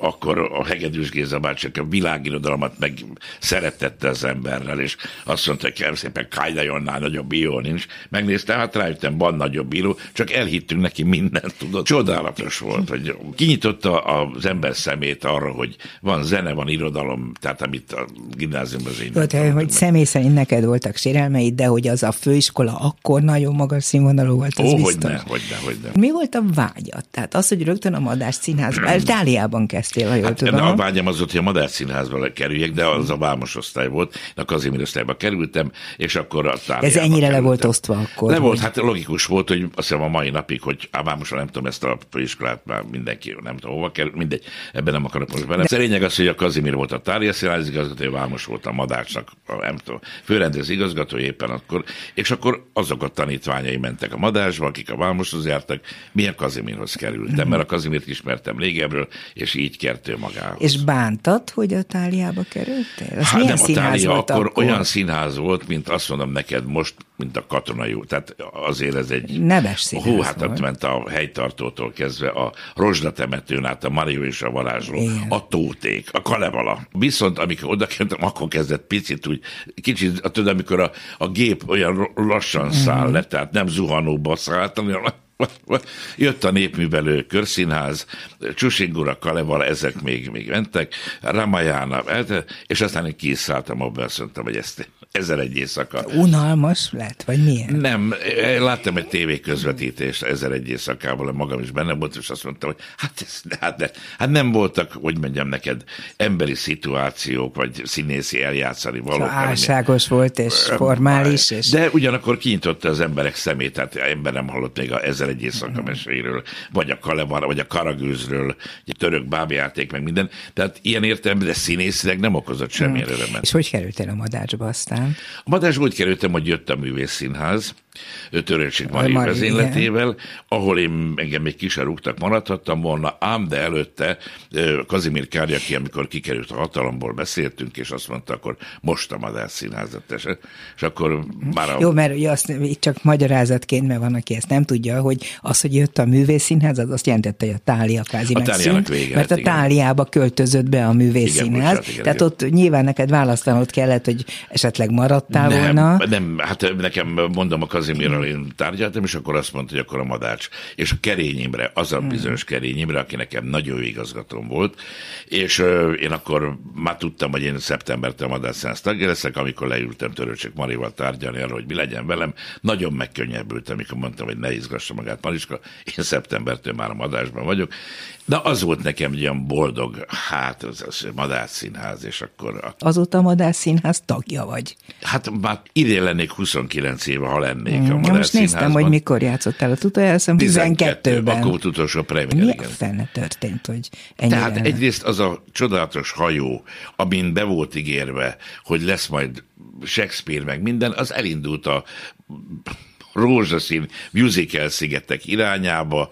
Speaker 2: akkor a Hegedűs Géza bácsi, a világirodalmat meg szeretette az emberrel, és azt mondta, hogy kérem szépen, Kájdajonnál nagyobb bíró nincs. Megnéztem, hát rájöttem, van nagyobb bíró, csak elhittünk neki mindent, tudod. Csodálatos volt, hogy kinyitotta az ember szemét arra, hogy van zene, van irodalom, tehát amit a gimnáziumban az én
Speaker 1: Volt,
Speaker 2: nem
Speaker 1: hogy személy szerint neked voltak sérelmeid, de hogy az a főiskola akkor nagyon magas színvonalú volt, az
Speaker 2: Ó,
Speaker 1: biztos.
Speaker 2: ne, hogy ne, hogy ne.
Speaker 1: Mi volt a vágyad? Tehát az, hogy rögtön a Madás Színházban, Itáliában kezdtél, ha jól
Speaker 2: Hát
Speaker 1: tudom.
Speaker 2: a vágyam az volt, hogy a Madár Színházba kerüljek, de az a Vámos osztály volt, a Kazimír osztályba kerültem, és akkor a
Speaker 1: Ez ennyire le
Speaker 2: kerültem.
Speaker 1: volt osztva akkor,
Speaker 2: Le volt,
Speaker 1: hogy-
Speaker 2: hát logikus volt, hogy azt hiszem a mai napig, hogy a Vámosra nem tudom ezt a főiskolát már mindenki, nem tudom hova kerül, mindegy, ebben nem akarok most bele. De... A lényeg az, hogy a Kazimír volt a Tália Színház igazgató, a Vámos volt a Madácsnak, a, nem tudom, főrendező igazgató éppen akkor, és akkor azok a tanítványai mentek a Madásba, akik a Vámoshoz jártak, milyen Kazimírhoz kerültem, mert a Kazimírt ismertem régebről, és így kert ő magához.
Speaker 1: És bántad, hogy a táliába kerültél? Az
Speaker 2: Hát nem, a Tália akkor,
Speaker 1: akkor?
Speaker 2: olyan színház volt, mint azt mondom neked most, mint a katonai út. Tehát azért ez egy...
Speaker 1: Neves színház
Speaker 2: Hú, hát ott ment a helytartótól kezdve a Rozsda temetőn át, a Mario és a varázsló,
Speaker 1: Igen.
Speaker 2: a tóték, a Kalevala. Viszont amikor oda kerültem, akkor kezdett picit úgy, kicsit, tudod, amikor a, a gép olyan lassan száll
Speaker 1: Mhm.
Speaker 2: le, tehát nem zuhanóba szállt, hanem Jött a népművelő körszínház, Csusingura, Kalevala, ezek még, még mentek, Ramayana, és aztán én kiszálltam abba, azt mondtam, hogy ezt ezer egy éjszaka.
Speaker 1: Unalmas lett, vagy milyen?
Speaker 2: Nem, láttam egy tévé közvetítést ezer egy éjszakával, magam is benne volt, és azt mondtam, hogy hát, ez, hát, de, hát nem voltak, hogy mondjam neked, emberi szituációk, vagy színészi eljátszani valók. hanem-
Speaker 1: Álságos volt, és formális, és
Speaker 2: De ugyanakkor kinyitotta az emberek szemét, tehát ember nem hallott még a ezer egy éjszaka meséről, vagy a Kalevar, vagy a Karagőzről, egy török bábjáték, meg minden. Tehát ilyen értelemben, de színészileg nem okozott semmilyen örömet.
Speaker 1: és hogy kerültél a madácsba aztán?
Speaker 2: A Madás úgy kerültem, hogy jött a művészszínház, Törőcsik Mari vezényletével, ahol én engem még kisebb rúgtak, maradhattam volna, ám de előtte Kazimír Kári, aki amikor kikerült a hatalomból, beszéltünk, és azt mondta, akkor most a Madás színházat tese. És akkor már a...
Speaker 1: Jó, mert ugye azt itt csak magyarázatként, mert van, aki ezt nem tudja, hogy az, hogy jött a művészszínház, az azt jelentette, hogy a tália kvázi
Speaker 2: A
Speaker 1: megszűnt,
Speaker 2: vége
Speaker 1: mert a
Speaker 2: lett, igen.
Speaker 1: táliába költözött be a művészszínház,
Speaker 2: bocsánat, igen,
Speaker 1: tehát
Speaker 2: igen.
Speaker 1: ott nyilván neked választanod kellett, hogy esetleg maradtál
Speaker 2: nem,
Speaker 1: volna.
Speaker 2: nem, hát nekem mondom, a Kazimír Kazimírral én tárgyaltam, és akkor azt mondta, hogy akkor a Madács, és a Kerény Imre, az a hmm. bizonyos Kerény Imre, aki nekem nagyon jó igazgatóm volt, és uh, én akkor már tudtam, hogy én szeptembertől a Madács Szensz tagja leszek, amikor leültem Törőcsök Marival tárgyalni arról, hogy mi legyen velem, nagyon megkönnyebbültem, amikor mondtam, hogy ne izgassa magát Mariska, én szeptembertől már a Madásban vagyok, de az volt nekem egy olyan boldog, hát az, az Madás Színház, és akkor... A...
Speaker 1: Azóta a Madás Színház tagja vagy.
Speaker 2: Hát már idén lennék 29 éve, ha lennék mm, a
Speaker 1: Madás Most néztem, hogy mikor játszottál a utoljára, 12-ben.
Speaker 2: Akkor volt utolsó premier.
Speaker 1: Mi a fene történt, hogy ennyire...
Speaker 2: Tehát egyrészt az a csodálatos hajó, amin be volt ígérve, hogy lesz majd Shakespeare meg minden, az elindult a rózsaszín musical szigetek irányába,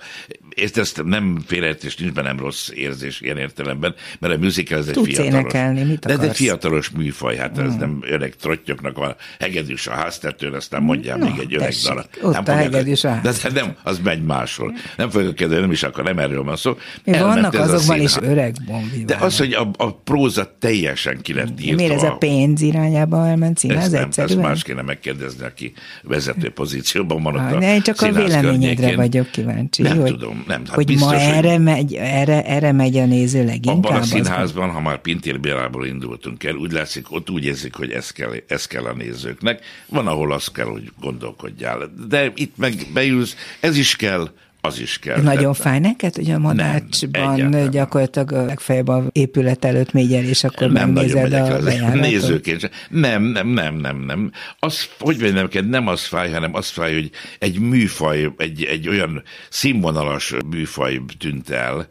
Speaker 2: ezt, ezt nem félreértés, nincs bennem rossz érzés ilyen értelemben, mert a musical ez egy
Speaker 1: Tudsz
Speaker 2: fiatalos.
Speaker 1: énekelni, mit
Speaker 2: de ez egy fiatalos műfaj, hát ez nem öreg trottyoknak a hegedűs a háztetőn, aztán mondjál
Speaker 1: Na,
Speaker 2: még egy öreg
Speaker 1: tessék,
Speaker 2: darab.
Speaker 1: ott
Speaker 2: nem
Speaker 1: a hegedűs a
Speaker 2: de, de nem, az megy máshol. Nem fogok kedvelni, nem is akar, nem erről van szó. Elment
Speaker 1: Vannak
Speaker 2: a
Speaker 1: azokban is öreg bombivák.
Speaker 2: De az, hogy a, a próza teljesen ki lett írtva.
Speaker 1: Miért ez a pénz irányába elment színház
Speaker 2: Ezt, nem, ezt
Speaker 1: egyszerűen?
Speaker 2: más kéne megkérdezni, aki vezető pozícióban van ott
Speaker 1: Ah,
Speaker 2: a
Speaker 1: ne, én csak a véleményedre
Speaker 2: környékén.
Speaker 1: vagyok kíváncsi.
Speaker 2: Nem
Speaker 1: hogy,
Speaker 2: tudom, nem. Hát
Speaker 1: hogy
Speaker 2: biztos,
Speaker 1: ma
Speaker 2: hogy-
Speaker 1: erre, megy, erre, erre megy a néző leginkább.
Speaker 2: Abban a színházban, ha már Pintér Bélából indultunk el, úgy látszik, ott úgy érzik, hogy ez kell, ez kell a nézőknek. Van, ahol az kell, hogy gondolkodjál. De itt meg beülsz, ez is kell, az is kell.
Speaker 1: Nagyon fáj neked, hogy a Madácsban
Speaker 2: egyáltalán.
Speaker 1: gyakorlatilag a legfeljebb a épület előtt még el, és akkor
Speaker 2: nem
Speaker 1: megnézed
Speaker 2: megyek
Speaker 1: a bejáratot.
Speaker 2: nézőként. Nem, nem, nem, nem, nem. Az, hogy mondjam neked, nem az fáj, hanem az fáj, hogy egy műfaj, egy, egy olyan színvonalas műfaj tűnt el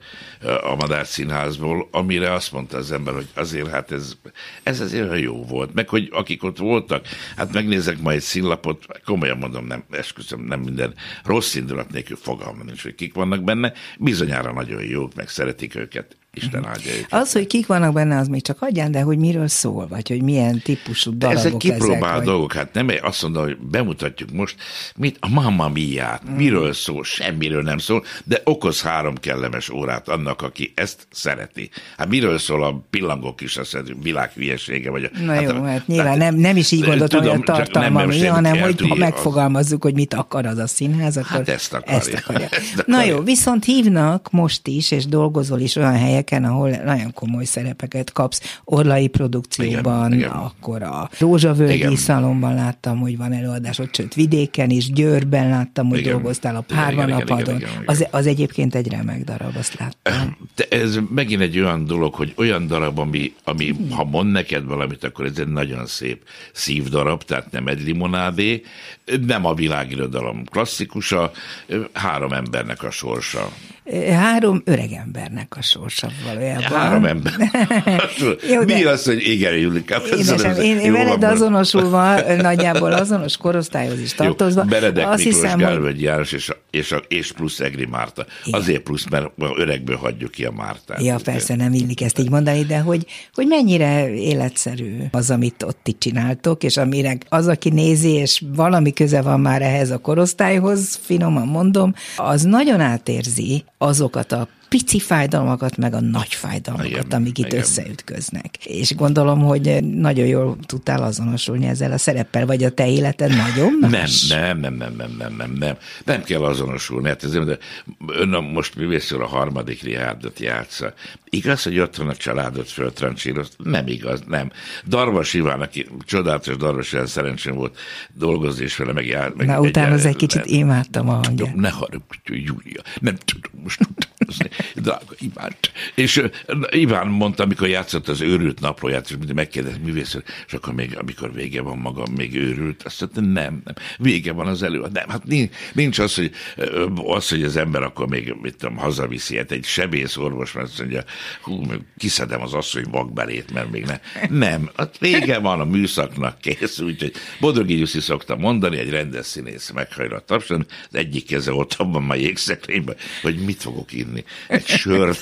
Speaker 2: a Madár Színházból, amire azt mondta az ember, hogy azért hát ez, ez azért jó volt. Meg, hogy akik ott voltak, hát megnézek majd egy színlapot, komolyan mondom, nem, esküszöm, nem minden rossz indulat nélkül fogalmam nincs, hogy kik vannak benne, bizonyára nagyon jók, meg szeretik őket, Isten áldja őket.
Speaker 1: Az, hogy kik vannak benne, az még csak adján, de hogy miről szól, vagy hogy milyen típusú darabok
Speaker 2: ezek kipróbált
Speaker 1: vagy-
Speaker 2: dolgok, hát nem azt mondom, hogy bemutatjuk most, mit a Mamma Mia-t,
Speaker 1: Mm.
Speaker 2: miről szól, semmiről nem szól, de okoz három kellemes órát annak, aki ezt szereti. Hát miről szól a pillangó kis az világ hülyesége, vagy a,
Speaker 1: Na
Speaker 2: hát
Speaker 1: jó, hát nyilván nem, nem is így gondoltam, hogy a tartalma
Speaker 2: nem,
Speaker 1: mi,
Speaker 2: nem,
Speaker 1: hanem
Speaker 2: nem
Speaker 1: hogy ha
Speaker 2: az-
Speaker 1: megfogalmazzuk, hogy mit akar az a színház, akkor
Speaker 2: Hát ezt akarja.
Speaker 1: Ezt akarja.
Speaker 2: Ezt
Speaker 1: Na
Speaker 2: akarja.
Speaker 1: jó, viszont hívnak most is, és dolgozol is olyan helyeken, ahol nagyon komoly szerepeket kapsz. Orlai produkcióban,
Speaker 2: Igen, igen.
Speaker 1: akkor a Rózsavölgyi
Speaker 2: Igen.
Speaker 1: szalomban láttam, hogy van előadásod, sőt vidéken is, Győrben láttam, hogy
Speaker 2: Igen.
Speaker 1: dolgoztál a
Speaker 2: igen, igen.
Speaker 1: Az, az egyébként egy remek darab, azt láttam.
Speaker 2: De ez megint egy olyan dolog, hogy olyan darab, ami, ami ha mond neked valamit, akkor ez egy nagyon szép szívdarab, tehát nem egy limonádé, nem a világirodalom klasszikusa, három embernek a sorsa.
Speaker 1: Három öreg embernek a sorsa valójában.
Speaker 2: Három ember.
Speaker 1: Jó,
Speaker 2: Mi az, hogy igen, Julika?
Speaker 1: Édesem, én, én veled azonosulva, nagyjából azonos korosztályhoz is tartozva.
Speaker 2: Jó, Benedek
Speaker 1: azt
Speaker 2: Miklós,
Speaker 1: hiszem, hogy
Speaker 2: Gálvölgy János és, a, és, a, és plusz Egri Márta.
Speaker 1: Igen.
Speaker 2: Azért plusz, mert öregből hagyjuk ki a Mártát.
Speaker 1: Ja, persze nem illik ezt így mondani, de hogy, hogy mennyire életszerű az, amit ott itt csináltok, és aminek az, aki nézi, és valami köze van már ehhez a korosztályhoz, finoman mondom, az nagyon átérzi azokat a pici fájdalmakat, meg a nagy fájdalmakat,
Speaker 2: Igen,
Speaker 1: amik itt
Speaker 2: igen.
Speaker 1: összeütköznek. És gondolom, hogy nagyon jól tudtál azonosulni ezzel a szereppel, vagy a te életed nagyon
Speaker 2: Nem,
Speaker 1: más?
Speaker 2: nem, nem, nem, nem, nem, nem, nem. Nem kell azonosulni. Hát ez, de ön a- most művészről a harmadik riádot játsza. Igaz, hogy ott van a családot föltrancsírozt? Nem igaz, nem. Darvas Iván, aki csodálatos Darvas Iván, szerencsém volt dolgozni, és vele meg, jár, meg
Speaker 1: Na, utána az egy
Speaker 2: nem-
Speaker 1: kicsit imádtam a hangját.
Speaker 2: Ne haragudj, Júlia, nem tudom most utánozni, drága Iván. És Iván mondta, amikor játszott az őrült naplóját, és megkérdezett művészről, és akkor még, amikor vége van maga, még őrült, azt mondta, nem, nem, vége van az elő. Nem, hát nincs, nincs az, hogy, az, hogy az ember akkor még, mit tudom, hazaviszi, hát egy sebész orvos, mert azt mondja, hú, kiszedem az asszony vakbelét, mert még ne. Nem, hát vége van a műszaknak, kész, úgyhogy Bodrogi Jussi szokta mondani, egy rendes színész meghajra a tapson, az egyik keze ott abban a jégszekrényben, hogy mit fogok inni. Egy sör,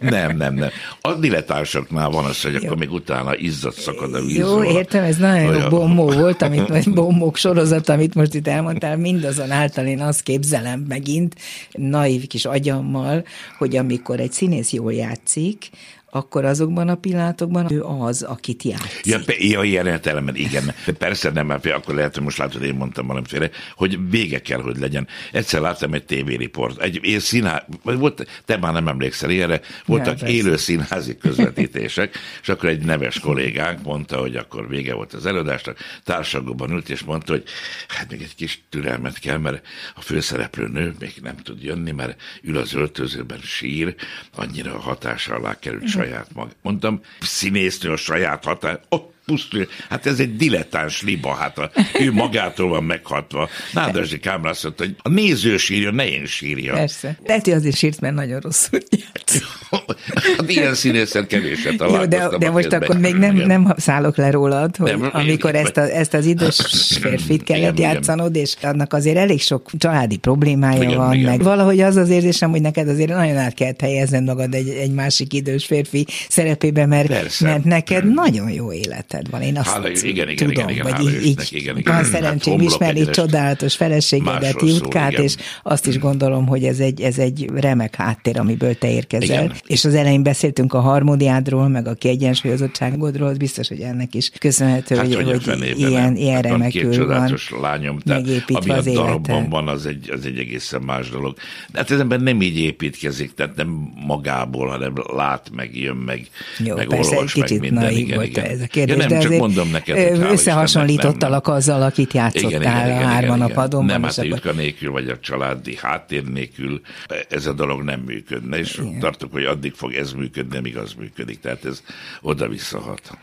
Speaker 2: nem, nem, nem. A dilettársaknál van az, hogy akkor még utána izzat szakad a víz.
Speaker 1: Jó, értem, ez nagyon jó bombó volt, amit, vagy bombók sorozat, amit most itt elmondtál, mindazonáltal én azt képzelem megint, naív kis agyammal, hogy amikor egy színész jól játszik, akkor azokban a pillanatokban ő az, akit játszik.
Speaker 2: Ja, pe, ja ilyen értelemben igen. De persze nem, mert akkor lehet, hogy most látod, én mondtam valamiféle, hogy vége kell, hogy legyen. Egyszer láttam egy tévériport, egy én színház, volt, te már nem emlékszel ilyenre, voltak ja, élő színházi közvetítések, és akkor egy neves kollégánk mondta, hogy akkor vége volt az előadásnak, társadalomban ült, és mondta, hogy hát még egy kis türelmet kell, mert a főszereplő nő még nem tud jönni, mert ül az öltözőben sír, annyira a hatása alá került saját maga. Mondtam, színésznő a saját hatás, oh, pusztul. Hát ez egy dilettáns liba, hát a, ő magától van meghatva. Nádasdi Kámra azt mondta, hogy a néző sírja, ne én sírja.
Speaker 1: Persze. Lehet, hogy azért sírt, mert nagyon rosszul járt.
Speaker 2: hát ilyen színészet kevéset találkoztam.
Speaker 1: Jó, de, de most akkor még nem, nem szállok le rólad, hogy nem, amikor ezt, a, ezt az idős férfit kellett igen, játszanod, és annak azért elég sok családi problémája igen, van, igen. meg valahogy az az érzésem, hogy neked azért nagyon át kellett helyezned magad egy, egy másik idős férfi szerepébe, mert, Persze. mert neked nagyon jó életed életed van. Én azt hála, igen, igen, tudom, igen, igen, vagy így, így igen, igen, van szerencsém hát ismerni csodálatos feleségedet, Jutkát, és azt is gondolom, hogy ez egy, ez egy remek háttér, amiből te érkezel. Igen. És az elején beszéltünk a harmódiádról, meg a kiegyensúlyozottságodról, biztos, hogy ennek is köszönhető, hát, hogy, hogy, ilyen, ilyen hát remekül van,
Speaker 2: lányom, tehát ami a darabban van, az egy, az egy egészen más dolog. De hát az ember nem így építkezik, tehát nem magából, hanem lát, meg jön, meg, Jó, meg persze, olvas, meg minden. Igen, volt igen.
Speaker 1: ez a kérdés,
Speaker 2: nem, csak mondom neked,
Speaker 1: hogy összehasonlítottalak nem, azzal, akit játszottál igen, igen, a hárman igen, a padon.
Speaker 2: Nem, hát a nélkül, vagy a családi háttér nélkül ez a dolog nem működne, és igen. tartok, hogy addig fog ez működni, amíg az működik. Tehát ez oda-visszahat.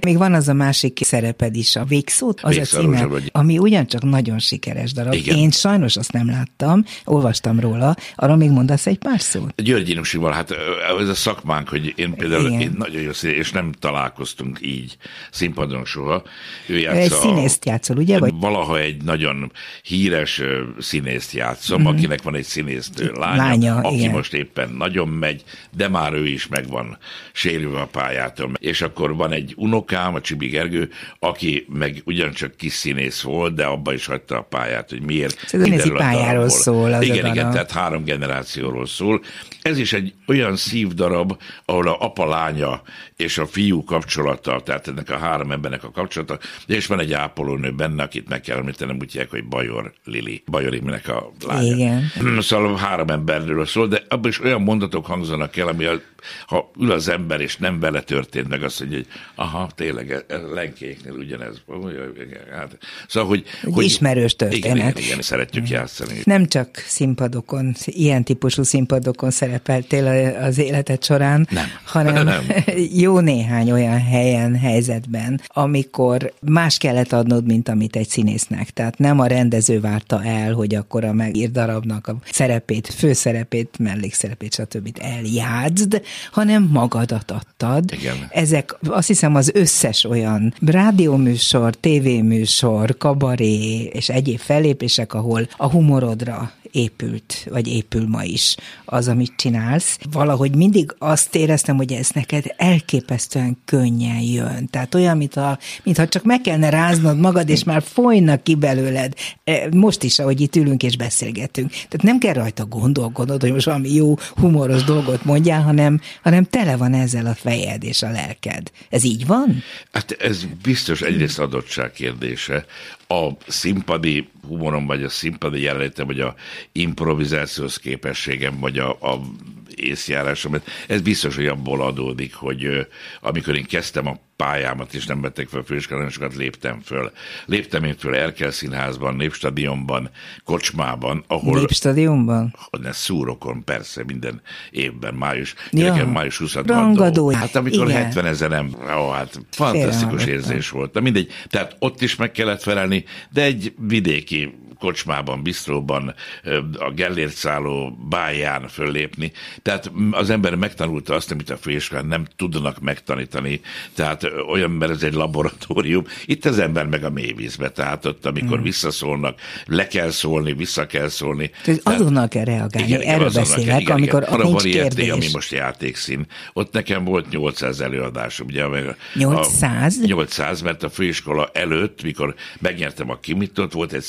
Speaker 1: Még van az a másik szereped is, a Végszót, az Végszó, a címe, vagy... ami ugyancsak nagyon sikeres darab. Igen. Én sajnos azt nem láttam, olvastam róla, arra még mondasz egy pár szót?
Speaker 2: György Inusival, hát ez a szakmánk, hogy én például én nagyon jó színész, és nem találkoztunk így színpadon soha.
Speaker 1: Ő játsza egy színészt játszol, ugye? Vagy?
Speaker 2: Valaha egy nagyon híres színészt játszom, mm-hmm. akinek van egy színésznő lánya, lánya aki igen. most éppen nagyon megy, de már ő is megvan sérülve a pályától. És akkor van egy egy unokám, a Csibi Gergő, aki meg ugyancsak kis színész volt, de abba is hagyta a pályát, hogy miért.
Speaker 1: A pályáról szól. Az
Speaker 2: igen, igen, tehát három generációról szól. Ez is egy olyan szívdarab, ahol a apa lánya és a fiú kapcsolata, tehát ennek a három embernek a kapcsolata, és van egy ápolónő benne, akit meg kell említenem, úgy hívják, hogy Bajor Lili. Bajor Iminek a lánya. Igen. Szóval három emberről szól, de abban is olyan mondatok hangzanak el, ami a, ha ül az ember, és nem vele történt meg, azt mondja, hogy aha, tényleg, e, e, lenkéknél ugyanez. Hát, szóval, hogy,
Speaker 1: hogy ismerős történet. Igen,
Speaker 2: igen, igen, szeretjük játszani.
Speaker 1: Nem csak színpadokon, ilyen típusú színpadokon szerepeltél az életed során,
Speaker 2: nem.
Speaker 1: hanem
Speaker 2: nem.
Speaker 1: jó néhány olyan helyen, helyzetben, amikor más kellett adnod, mint amit egy színésznek. Tehát nem a rendező várta el, hogy akkor a megírt darabnak a szerepét, főszerepét, mellékszerepét, stb. eljátszd, hanem magadat adtad.
Speaker 2: Igen.
Speaker 1: Ezek azt hiszem az összes olyan rádióműsor, tévéműsor, kabaré és egyéb fellépések, ahol a humorodra épült, vagy épül ma is az, amit csinálsz. Valahogy mindig azt éreztem, hogy ez neked elképesztően könnyen jön. Tehát olyan, mintha, mintha csak meg kellene ráznod magad, és már folynak ki belőled. E, most is, ahogy itt ülünk és beszélgetünk. Tehát nem kell rajta gondolkodnod, hogy most valami jó, humoros dolgot mondjál, hanem, hanem tele van ezzel a fejed és a lelked. Ez így van?
Speaker 2: Hát ez biztos egyrészt adottság kérdése a színpadi humorom, vagy a színpadi jelenlétem, vagy a improvizációs képességem, vagy a, a észjárásom, ez biztos, hogy abból adódik, hogy amikor én kezdtem a pályámat, és nem vettek fel főiskolán, sokat léptem föl. Léptem én föl Erkel Színházban, Népstadionban, Kocsmában, ahol...
Speaker 1: Népstadionban?
Speaker 2: Ne, szúrokon, persze, minden évben, május, ja, május 20
Speaker 1: Rangadó.
Speaker 2: Hát amikor igen. 70 ezerem, ó, hát fantasztikus érzés volt. Na mindegy, tehát ott is meg kellett felelni, de egy vidéki kocsmában, bistróban, a Gellért szálló báján föllépni. Tehát az ember megtanulta azt, amit a főiskolán nem tudnak megtanítani. Tehát olyan, mert ez egy laboratórium. Itt az ember meg a mélyvízbe, tehát ott, amikor mm. visszaszólnak, le kell szólni, vissza kell szólni.
Speaker 1: Tehát azonnal kell reagálni, igen, erről beszélek, igen, amikor igen. nincs kérdés.
Speaker 2: ami most játékszín, ott nekem volt 800 előadás. Ugye, a,
Speaker 1: 800?
Speaker 2: A, 800, mert a főiskola előtt, mikor megnyertem a kimitot, volt egy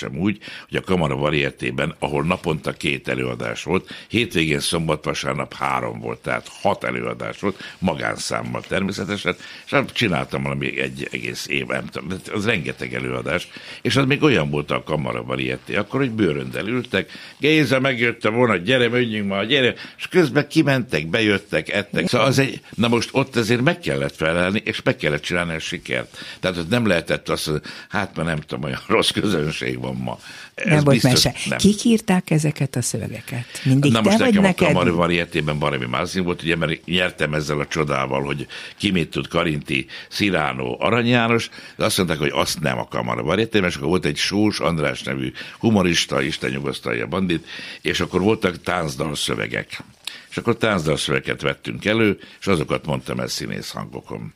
Speaker 2: szerződésem úgy, hogy a Kamara Varietében, ahol naponta két előadás volt, hétvégén szombat, vasárnap három volt, tehát hat előadás volt, magánszámmal természetesen, és hát csináltam valami egy egész év, nem tudom, az rengeteg előadás, és az még olyan volt a Kamara Varieté, akkor, hogy bőröndel ültek, Géza megjötte volna, gyere, menjünk ma, gyere, és közben kimentek, bejöttek, ettek. Szóval az egy, na most ott azért meg kellett felelni, és meg kellett csinálni a sikert. Tehát ott nem lehetett azt, hogy hát már nem tudom, olyan rossz közönség van ma.
Speaker 1: Ez nem volt mese. Nem. Kik írták ezeket a szövegeket? Mindig
Speaker 2: Na
Speaker 1: te
Speaker 2: most
Speaker 1: vagy
Speaker 2: nekem
Speaker 1: neked?
Speaker 2: a Kamari Varietében Barami Mázin volt, ugye, mert nyertem ezzel a csodával, hogy ki mit tud Karinti, Sziránó, Arany János, de azt mondták, hogy azt nem a Kamara Varietében, és akkor volt egy Sós András nevű humorista, Isten nyugosztalja bandit, és akkor voltak táncdal szövegek. És akkor táncdal szövegeket vettünk elő, és azokat mondtam el színész hangokon.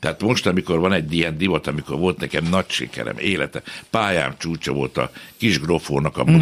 Speaker 2: Tehát most, amikor van egy ilyen divat, amikor volt nekem nagy sikerem, élete, pályám csúcsa volt a kis grofónak a.
Speaker 1: Mhm.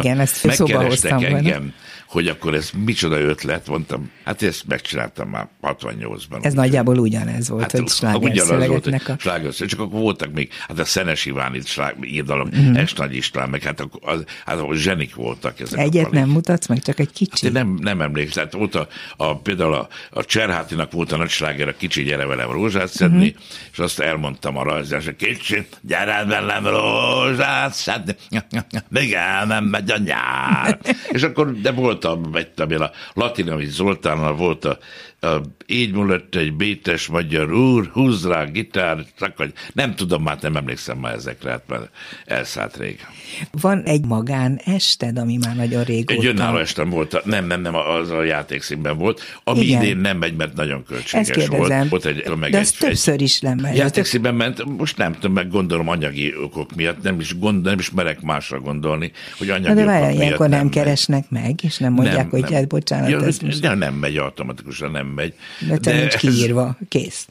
Speaker 1: Igen, ezt
Speaker 2: Megkerestek engem,
Speaker 1: volna.
Speaker 2: Hogy akkor ez micsoda ötlet, mondtam, hát ezt megcsináltam már 68-ban.
Speaker 1: Ez nagyjából ugyanez volt, hát, hogy sláger
Speaker 2: ugyanaz volt,
Speaker 1: szövegeknek
Speaker 2: hogy
Speaker 1: a...
Speaker 2: sláger szöveg, csak akkor voltak még, hát a Szenes Iván itt sláger, írdalom, mm. Es Nagy István, meg hát, akkor az, hát ahol zsenik voltak ezek a
Speaker 1: Egyet
Speaker 2: palik.
Speaker 1: nem mutatsz meg, csak egy
Speaker 2: Hát
Speaker 1: kicsi.
Speaker 2: én nem, nem emlékszem. Tehát volt a, a, például a, a Cserhátinak volt a nagy sláger, a kicsi gyere velem rózsát szedni,
Speaker 1: Mhm.
Speaker 2: uh-huh. és azt elmondtam a rajzásra, kicsi gyere velem rózsát szedni, még el nem megy a nyár. és akkor, de volt a, vettem én a Latinovics Zoltánnal volt a, a így múlott egy bétes magyar úr, húz rá gitár, szakadj. Nem tudom, már nem emlékszem már ezekre, hát már elszállt rég.
Speaker 1: Van egy magánested, ami már nagyon régóta...
Speaker 2: Egy önálló estem volt, nem, nem, nem, az a játékszínben volt, ami
Speaker 1: Igen.
Speaker 2: idén nem megy, mert nagyon
Speaker 1: Ezt
Speaker 2: költséges
Speaker 1: kérdezem.
Speaker 2: volt. Volt egy, meg
Speaker 1: De
Speaker 2: egy,
Speaker 1: ez többször is nem megy.
Speaker 2: Játékszínben ment, most nem tudom, meg gondolom anyagi okok miatt, nem is, gond, nem is merek másra gondolni, hogy anyagi
Speaker 1: de várjál, ilyenkor nem,
Speaker 2: megy.
Speaker 1: keresnek meg, és nem mondják, hogy hát bocsánat,
Speaker 2: ja,
Speaker 1: ez
Speaker 2: de nem megy automatikusan, nem megy.
Speaker 1: De te nincs
Speaker 2: ez-
Speaker 1: kiírva, kész.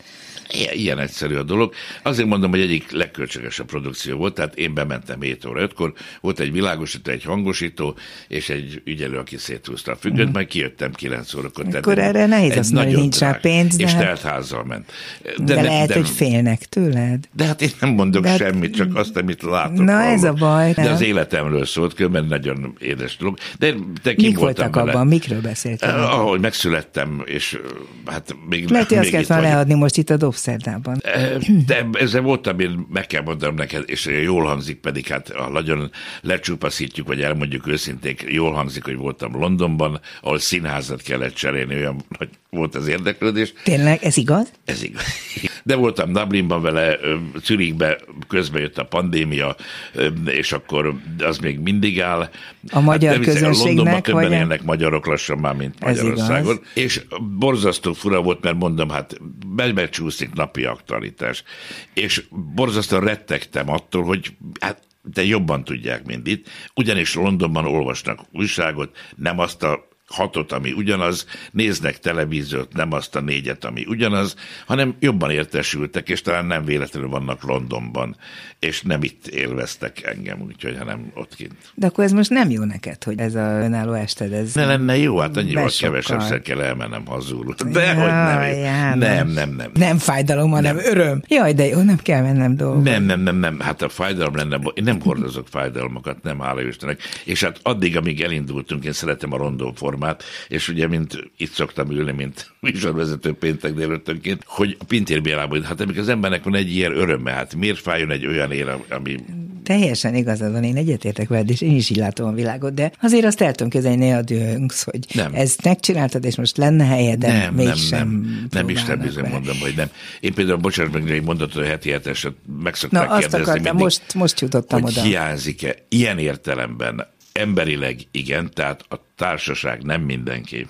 Speaker 2: Ilyen, egyszerű a dolog. Azért mondom, hogy egyik legköltségesebb produkció volt, tehát én bementem 7 óra 5-kor, volt egy világosító, egy hangosító, és egy ügyelő, aki széthúzta a függönyt, majd kijöttem 9 órakor.
Speaker 1: Akkor erre nehéz azt mondani, nincs rá pénz, de
Speaker 2: És
Speaker 1: hát-
Speaker 2: telt házzal ment.
Speaker 1: De,
Speaker 2: ne-
Speaker 1: lehet, hogy félnek tőled.
Speaker 2: de hát én nem mondok
Speaker 1: De hát-
Speaker 2: semmit, csak azt, amit látok.
Speaker 1: Na,
Speaker 2: hallok.
Speaker 1: ez a baj.
Speaker 2: De
Speaker 1: Nem.
Speaker 2: az életemről szólt, különben nagyon édes dolog. De te
Speaker 1: Mik voltak
Speaker 2: vele.
Speaker 1: abban? Mikről beszéltél?
Speaker 2: Eh, Ahogy megszülettem, és eh, hát még
Speaker 1: Lehet, hogy azt kellett volna leadni most itt a Dobszerdában.
Speaker 2: Eh, De ezzel voltam, én meg kell mondanom neked, és jól hangzik, pedig hát ha nagyon lecsupaszítjuk, vagy elmondjuk őszintén, jól hangzik, hogy voltam Londonban, ahol színházat kellett cserélni, olyan nagy volt az érdeklődés.
Speaker 1: Tényleg, ez igaz?
Speaker 2: Ez igaz. De voltam Dublinban vele, Zürichbe, közben jött a pandémia, és akkor az még mindig áll.
Speaker 1: A magyar
Speaker 2: nem hiszem,
Speaker 1: közönségnek,
Speaker 2: Londonban többen
Speaker 1: vagy a-
Speaker 2: élnek magyarok lassan már, mint
Speaker 1: Ez
Speaker 2: Magyarországon.
Speaker 1: igaz.
Speaker 2: És borzasztó fura volt, mert mondom, hát becsúszik napi aktualitás. És borzasztóan rettegtem attól, hogy hát de jobban tudják, mint itt. Ugyanis Londonban olvasnak újságot, nem azt a hatot, ami ugyanaz, néznek televíziót, nem azt a négyet, ami ugyanaz, hanem jobban értesültek, és talán nem véletlenül vannak Londonban, és nem itt élveztek engem, úgyhogy, hanem ott kint.
Speaker 1: De akkor ez most nem jó neked, hogy ez a önálló ested, ez...
Speaker 2: Ne lenne jó, hát annyival
Speaker 1: Besokkal.
Speaker 2: kevesebbszer kell elmennem hazul. De
Speaker 1: Jaj,
Speaker 2: hogy nem.
Speaker 1: János.
Speaker 2: Nem, nem, nem.
Speaker 1: Nem fájdalom, hanem öröm. Jaj, de jó, nem kell mennem dolgozni.
Speaker 2: Nem, nem, nem, nem. Hát a fájdalom lenne, én nem hordozok fájdalmakat, nem hála Istennek. És hát addig, amíg elindultunk, én szeretem a rondó formát, és ugye, mint itt szoktam ülni, mint műsorvezető péntek délutánként, hogy a Pintér Bélában, hát amikor az embernek van egy ilyen öröme, hát miért fájjon egy olyan ér, ami
Speaker 1: Teljesen igazad van, én egyetértek veled, és én is így látom a világot, de azért azt el tudom képzelni, néha dühöngsz, hogy
Speaker 2: Nem.
Speaker 1: ezt megcsináltad, és most lenne helye, de
Speaker 2: nem, nem,
Speaker 1: mégsem
Speaker 2: nem, nem is nem
Speaker 1: próbálnak
Speaker 2: bizony mondom, hogy nem. Én például, bocsánat, meg egy mondatot, a heti heteset meg
Speaker 1: Na,
Speaker 2: szokták
Speaker 1: azt
Speaker 2: kérdezni
Speaker 1: akartam,
Speaker 2: mindig,
Speaker 1: most, most jutottam
Speaker 2: hogy
Speaker 1: oda.
Speaker 2: hiányzik-e ilyen értelemben emberileg igen, tehát a társaság nem mindenki.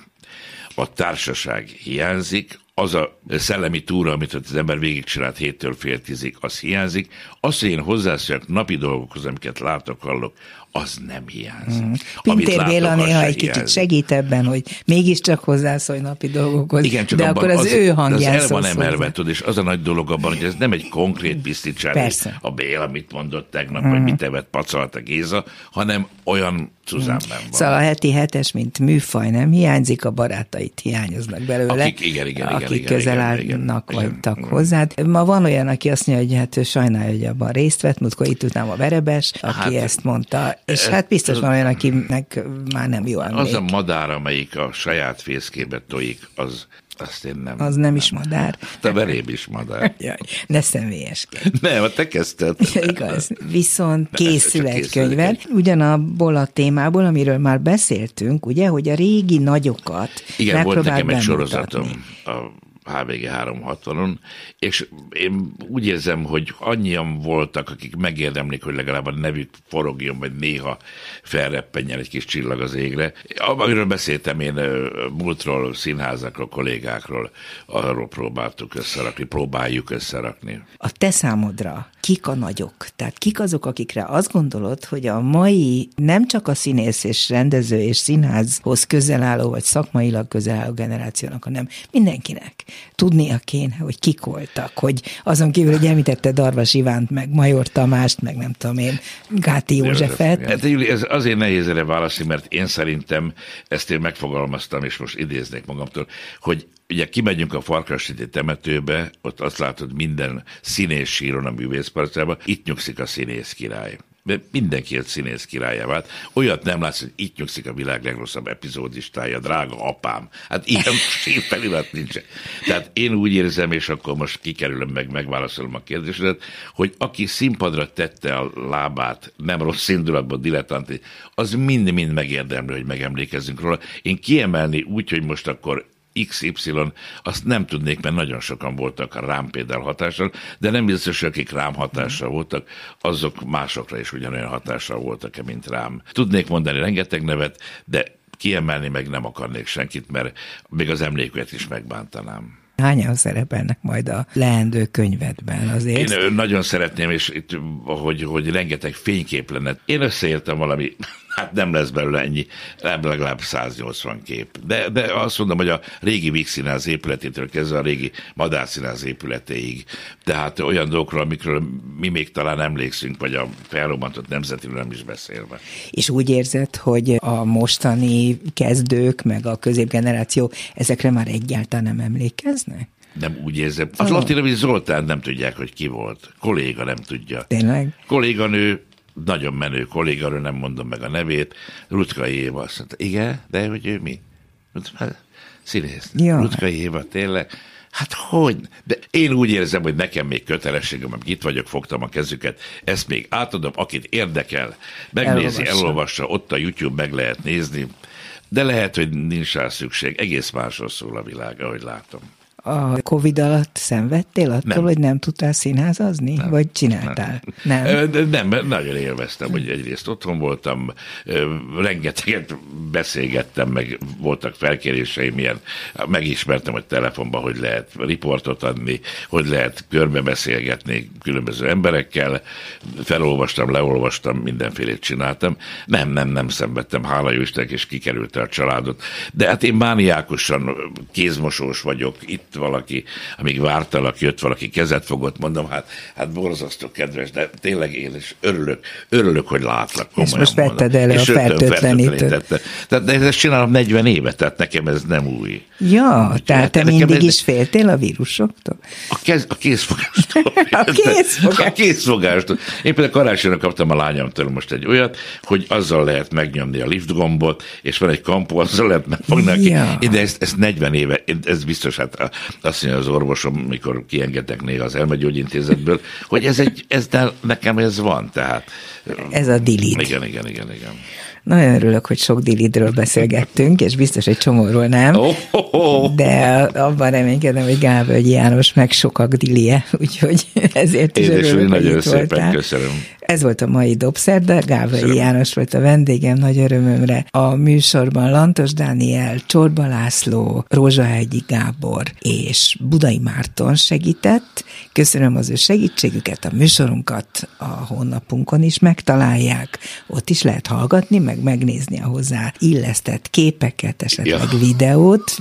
Speaker 2: A társaság hiányzik, az a szellemi túra, amit az ember végigcsinált héttől fél tízig, az hiányzik. Az, hogy én hozzászóljak napi dolgokhoz, amiket látok, hallok, az nem hiányzik. Mm.
Speaker 1: Pintér Béla néha egy kicsit segít ebben, hogy mégiscsak hozzászólj napi dolgokhoz,
Speaker 2: Igen, csak
Speaker 1: de
Speaker 2: abban,
Speaker 1: akkor az, az ő hangján
Speaker 2: Az el van emelve, tudod, és az a nagy dolog abban, hogy ez nem egy konkrét piszticsár,
Speaker 1: Persze.
Speaker 2: a Béla mit mondott tegnap, mm. vagy mit evett pacalt a Géza, hanem olyan Cuzánben van.
Speaker 1: Szóval a heti hetes, mint műfaj nem hiányzik, a barátait hiányoznak belőle.
Speaker 2: Akik, igen, igen,
Speaker 1: akik
Speaker 2: igen,
Speaker 1: közel
Speaker 2: igen,
Speaker 1: állnak,
Speaker 2: igen,
Speaker 1: vagytak
Speaker 2: igen.
Speaker 1: hozzád. Ma van olyan, aki azt mondja, hogy hát ő sajnálja, hogy abban részt vett, múltkor itt után a Verebes, aki
Speaker 2: Hát,
Speaker 1: ezt mondta, és hát biztos van olyan, akinek már nem jó
Speaker 2: Az
Speaker 1: emlék.
Speaker 2: a madár, amelyik a saját fészkébe tojik, az azt én nem.
Speaker 1: Az nem is madár.
Speaker 2: Te veréb is madár.
Speaker 1: Jaj, ne személyeskedj.
Speaker 2: Nem, te kezdted.
Speaker 1: Ja, igaz. Viszont készül egy
Speaker 2: egy-
Speaker 1: ugyanabból a témából, amiről már beszéltünk, ugye, hogy a régi nagyokat
Speaker 2: Igen, volt nekem egy sorozatom a HVG 360-on, és én úgy érzem, hogy annyian voltak, akik megérdemlik, hogy legalább a nevük forogjon, vagy néha felreppenjen egy kis csillag az égre. Amiről beszéltem én múltról, színházakról, kollégákról, arról próbáltuk összerakni, próbáljuk összerakni.
Speaker 1: A te számodra kik a nagyok? Tehát kik azok, akikre azt gondolod, hogy a mai nem csak a színész és rendező és színházhoz közel álló, vagy szakmailag közel álló generációnak, hanem mindenkinek tudnia kéne, hogy kik voltak, hogy azon kívül, hogy említette Darvas Ivánt, meg Major Tamást, meg nem tudom én, Gáti Józsefet.
Speaker 2: Hát, Júli, ez azért nehéz erre válaszni, mert én szerintem ezt én megfogalmaztam, és most idéznék magamtól, hogy ugye kimegyünk a Farkasréti temetőbe, ott azt látod minden színész síron a művészparcában, itt nyugszik a színész király. Mindenki egy színész királyá vált. Olyat nem látsz, hogy itt nyugszik a világ legrosszabb epizódistája, drága apám. Hát ilyen sírfelirat nincsen. Tehát én úgy érzem, és akkor most kikerülöm meg, megválaszolom a kérdésedet, hogy aki színpadra tette a lábát, nem rossz indulatban, dilettanti, az mind-mind megérdemli, hogy megemlékezzünk róla. Én kiemelni úgy, hogy most akkor XY, azt nem tudnék, mert nagyon sokan voltak rám például hatással, de nem biztos, hogy akik rám hatással voltak, azok másokra is ugyanolyan hatással voltak mint rám. Tudnék mondani rengeteg nevet, de kiemelni meg nem akarnék senkit, mert még az emléküket is megbántanám.
Speaker 1: Hányan szerepelnek majd a leendő könyvedben azért?
Speaker 2: Én nagyon szeretném, és itt, hogy, hogy rengeteg fénykép lenne. Én összeértem valami, hát nem lesz belőle ennyi, nem legalább 180 kép. De, de azt mondom, hogy a régi Víg Színház épületétől kezdve a régi Madár Színház épületéig. Tehát olyan dolgokról, amikről mi még talán emlékszünk, vagy a felrobbantott nemzetiről nem is beszélve.
Speaker 1: És úgy érzed, hogy a mostani kezdők, meg a középgeneráció ezekre már egyáltalán nem emlékeznek?
Speaker 2: Nem úgy érzem. Az Latinovics Zoltán nem tudják, hogy ki volt. Kolléga nem tudja.
Speaker 1: Tényleg?
Speaker 2: kolléganő, nagyon menő kolléganő, nem mondom meg a nevét, Rutka Éva azt mondta, igen, de hogy ő mi? Hát, színész.
Speaker 1: Ja.
Speaker 2: Rutka Éva, tényleg? Hát hogy? De én úgy érzem, hogy nekem még kötelességem, amikor itt vagyok, fogtam a kezüket, ezt még átadom, akit érdekel, megnézi,
Speaker 1: Elolvassa.
Speaker 2: elolvassa, ott a YouTube meg lehet nézni, de lehet, hogy nincs rá szükség. Egész másról szól a világ, ahogy látom.
Speaker 1: A Covid alatt szenvedtél attól,
Speaker 2: Nem.
Speaker 1: hogy nem tudtál színházazni? Nem. Vagy csináltál? Nem.
Speaker 2: De Nem, mert nagyon élveztem, hogy egyrészt otthon voltam, rengeteget beszélgettem, meg voltak felkéréseim, ilyen, megismertem, hogy telefonban hogy lehet riportot adni, hogy lehet körbe beszélgetni különböző emberekkel, felolvastam, leolvastam, mindenfélét csináltam. Nem, nem, nem szenvedtem, hála jó Istennek, és kikerülte a családot. De hát én mániákusan kézmosós vagyok, itt valaki, amíg vártalak, jött valaki, kezet fogott, mondom, hát, hát borzasztó kedves, de tényleg én is örülök, örülök, hogy látlak. komolyan
Speaker 1: most vetted elő
Speaker 2: És
Speaker 1: a fertőtlenítőt.
Speaker 2: Tehát de ezt csinálom 40 éve, tehát nekem ez nem új.
Speaker 1: Ja,
Speaker 2: Úgyhogy
Speaker 1: tehát te
Speaker 2: nekem
Speaker 1: mindig
Speaker 2: ez-
Speaker 1: is féltél a vírusoktól?
Speaker 2: A, kez, a készfogástól.
Speaker 1: A készfogás.
Speaker 2: A készfogástól. Én például karácsonyra kaptam a lányomtól most egy olyat, hogy azzal lehet megnyomni a lift gombot, és van egy kampó, azzal lehet megfogni.
Speaker 1: Ja.
Speaker 2: De ezt, ezt 40 éve, én- ez biztos, hát azt mondja az orvosom, mikor kiengedtek néha az elmegyógyintézetből, hogy ez egy, ez nekem ez van, tehát.
Speaker 1: Ez a dilit.
Speaker 2: Igen, igen, igen, igen.
Speaker 1: Nagyon örülök, hogy sok dilidről beszélgettünk, és biztos egy csomóról nem.
Speaker 2: Oh, oh, oh.
Speaker 1: De abban reménykedem, hogy Gábor János meg sokak dilie, úgyhogy ezért is
Speaker 2: Édes,
Speaker 1: örülök, hogy
Speaker 2: nagyon szépen
Speaker 1: voltál.
Speaker 2: köszönöm.
Speaker 1: Ez volt a mai Dobszerda, Gávai János volt a vendégem, nagy örömömre. A műsorban Lantos Dániel, Csorba László, Rózsahegyi Gábor és Budai Márton segített. Köszönöm az ő segítségüket, a műsorunkat a honlapunkon is megtalálják. Ott is lehet hallgatni, meg megnézni a hozzá illesztett képeket, esetleg ja. videót.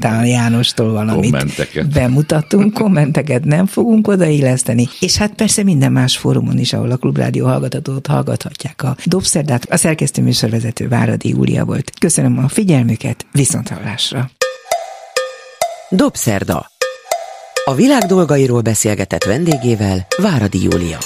Speaker 1: Talán Jánostól valamit kommenteket. bemutatunk, kommenteket nem fogunk odailleszteni. És hát persze minden más fórumon is, ahol a Klubrádió hallgatatót hallgathatják a Dobszerdát. A szerkesztő műsorvezető Váradi Júlia volt. Köszönöm a figyelmüket, viszont hallásra.
Speaker 3: Dobszerda. A világ dolgairól beszélgetett vendégével Váradi Júlia.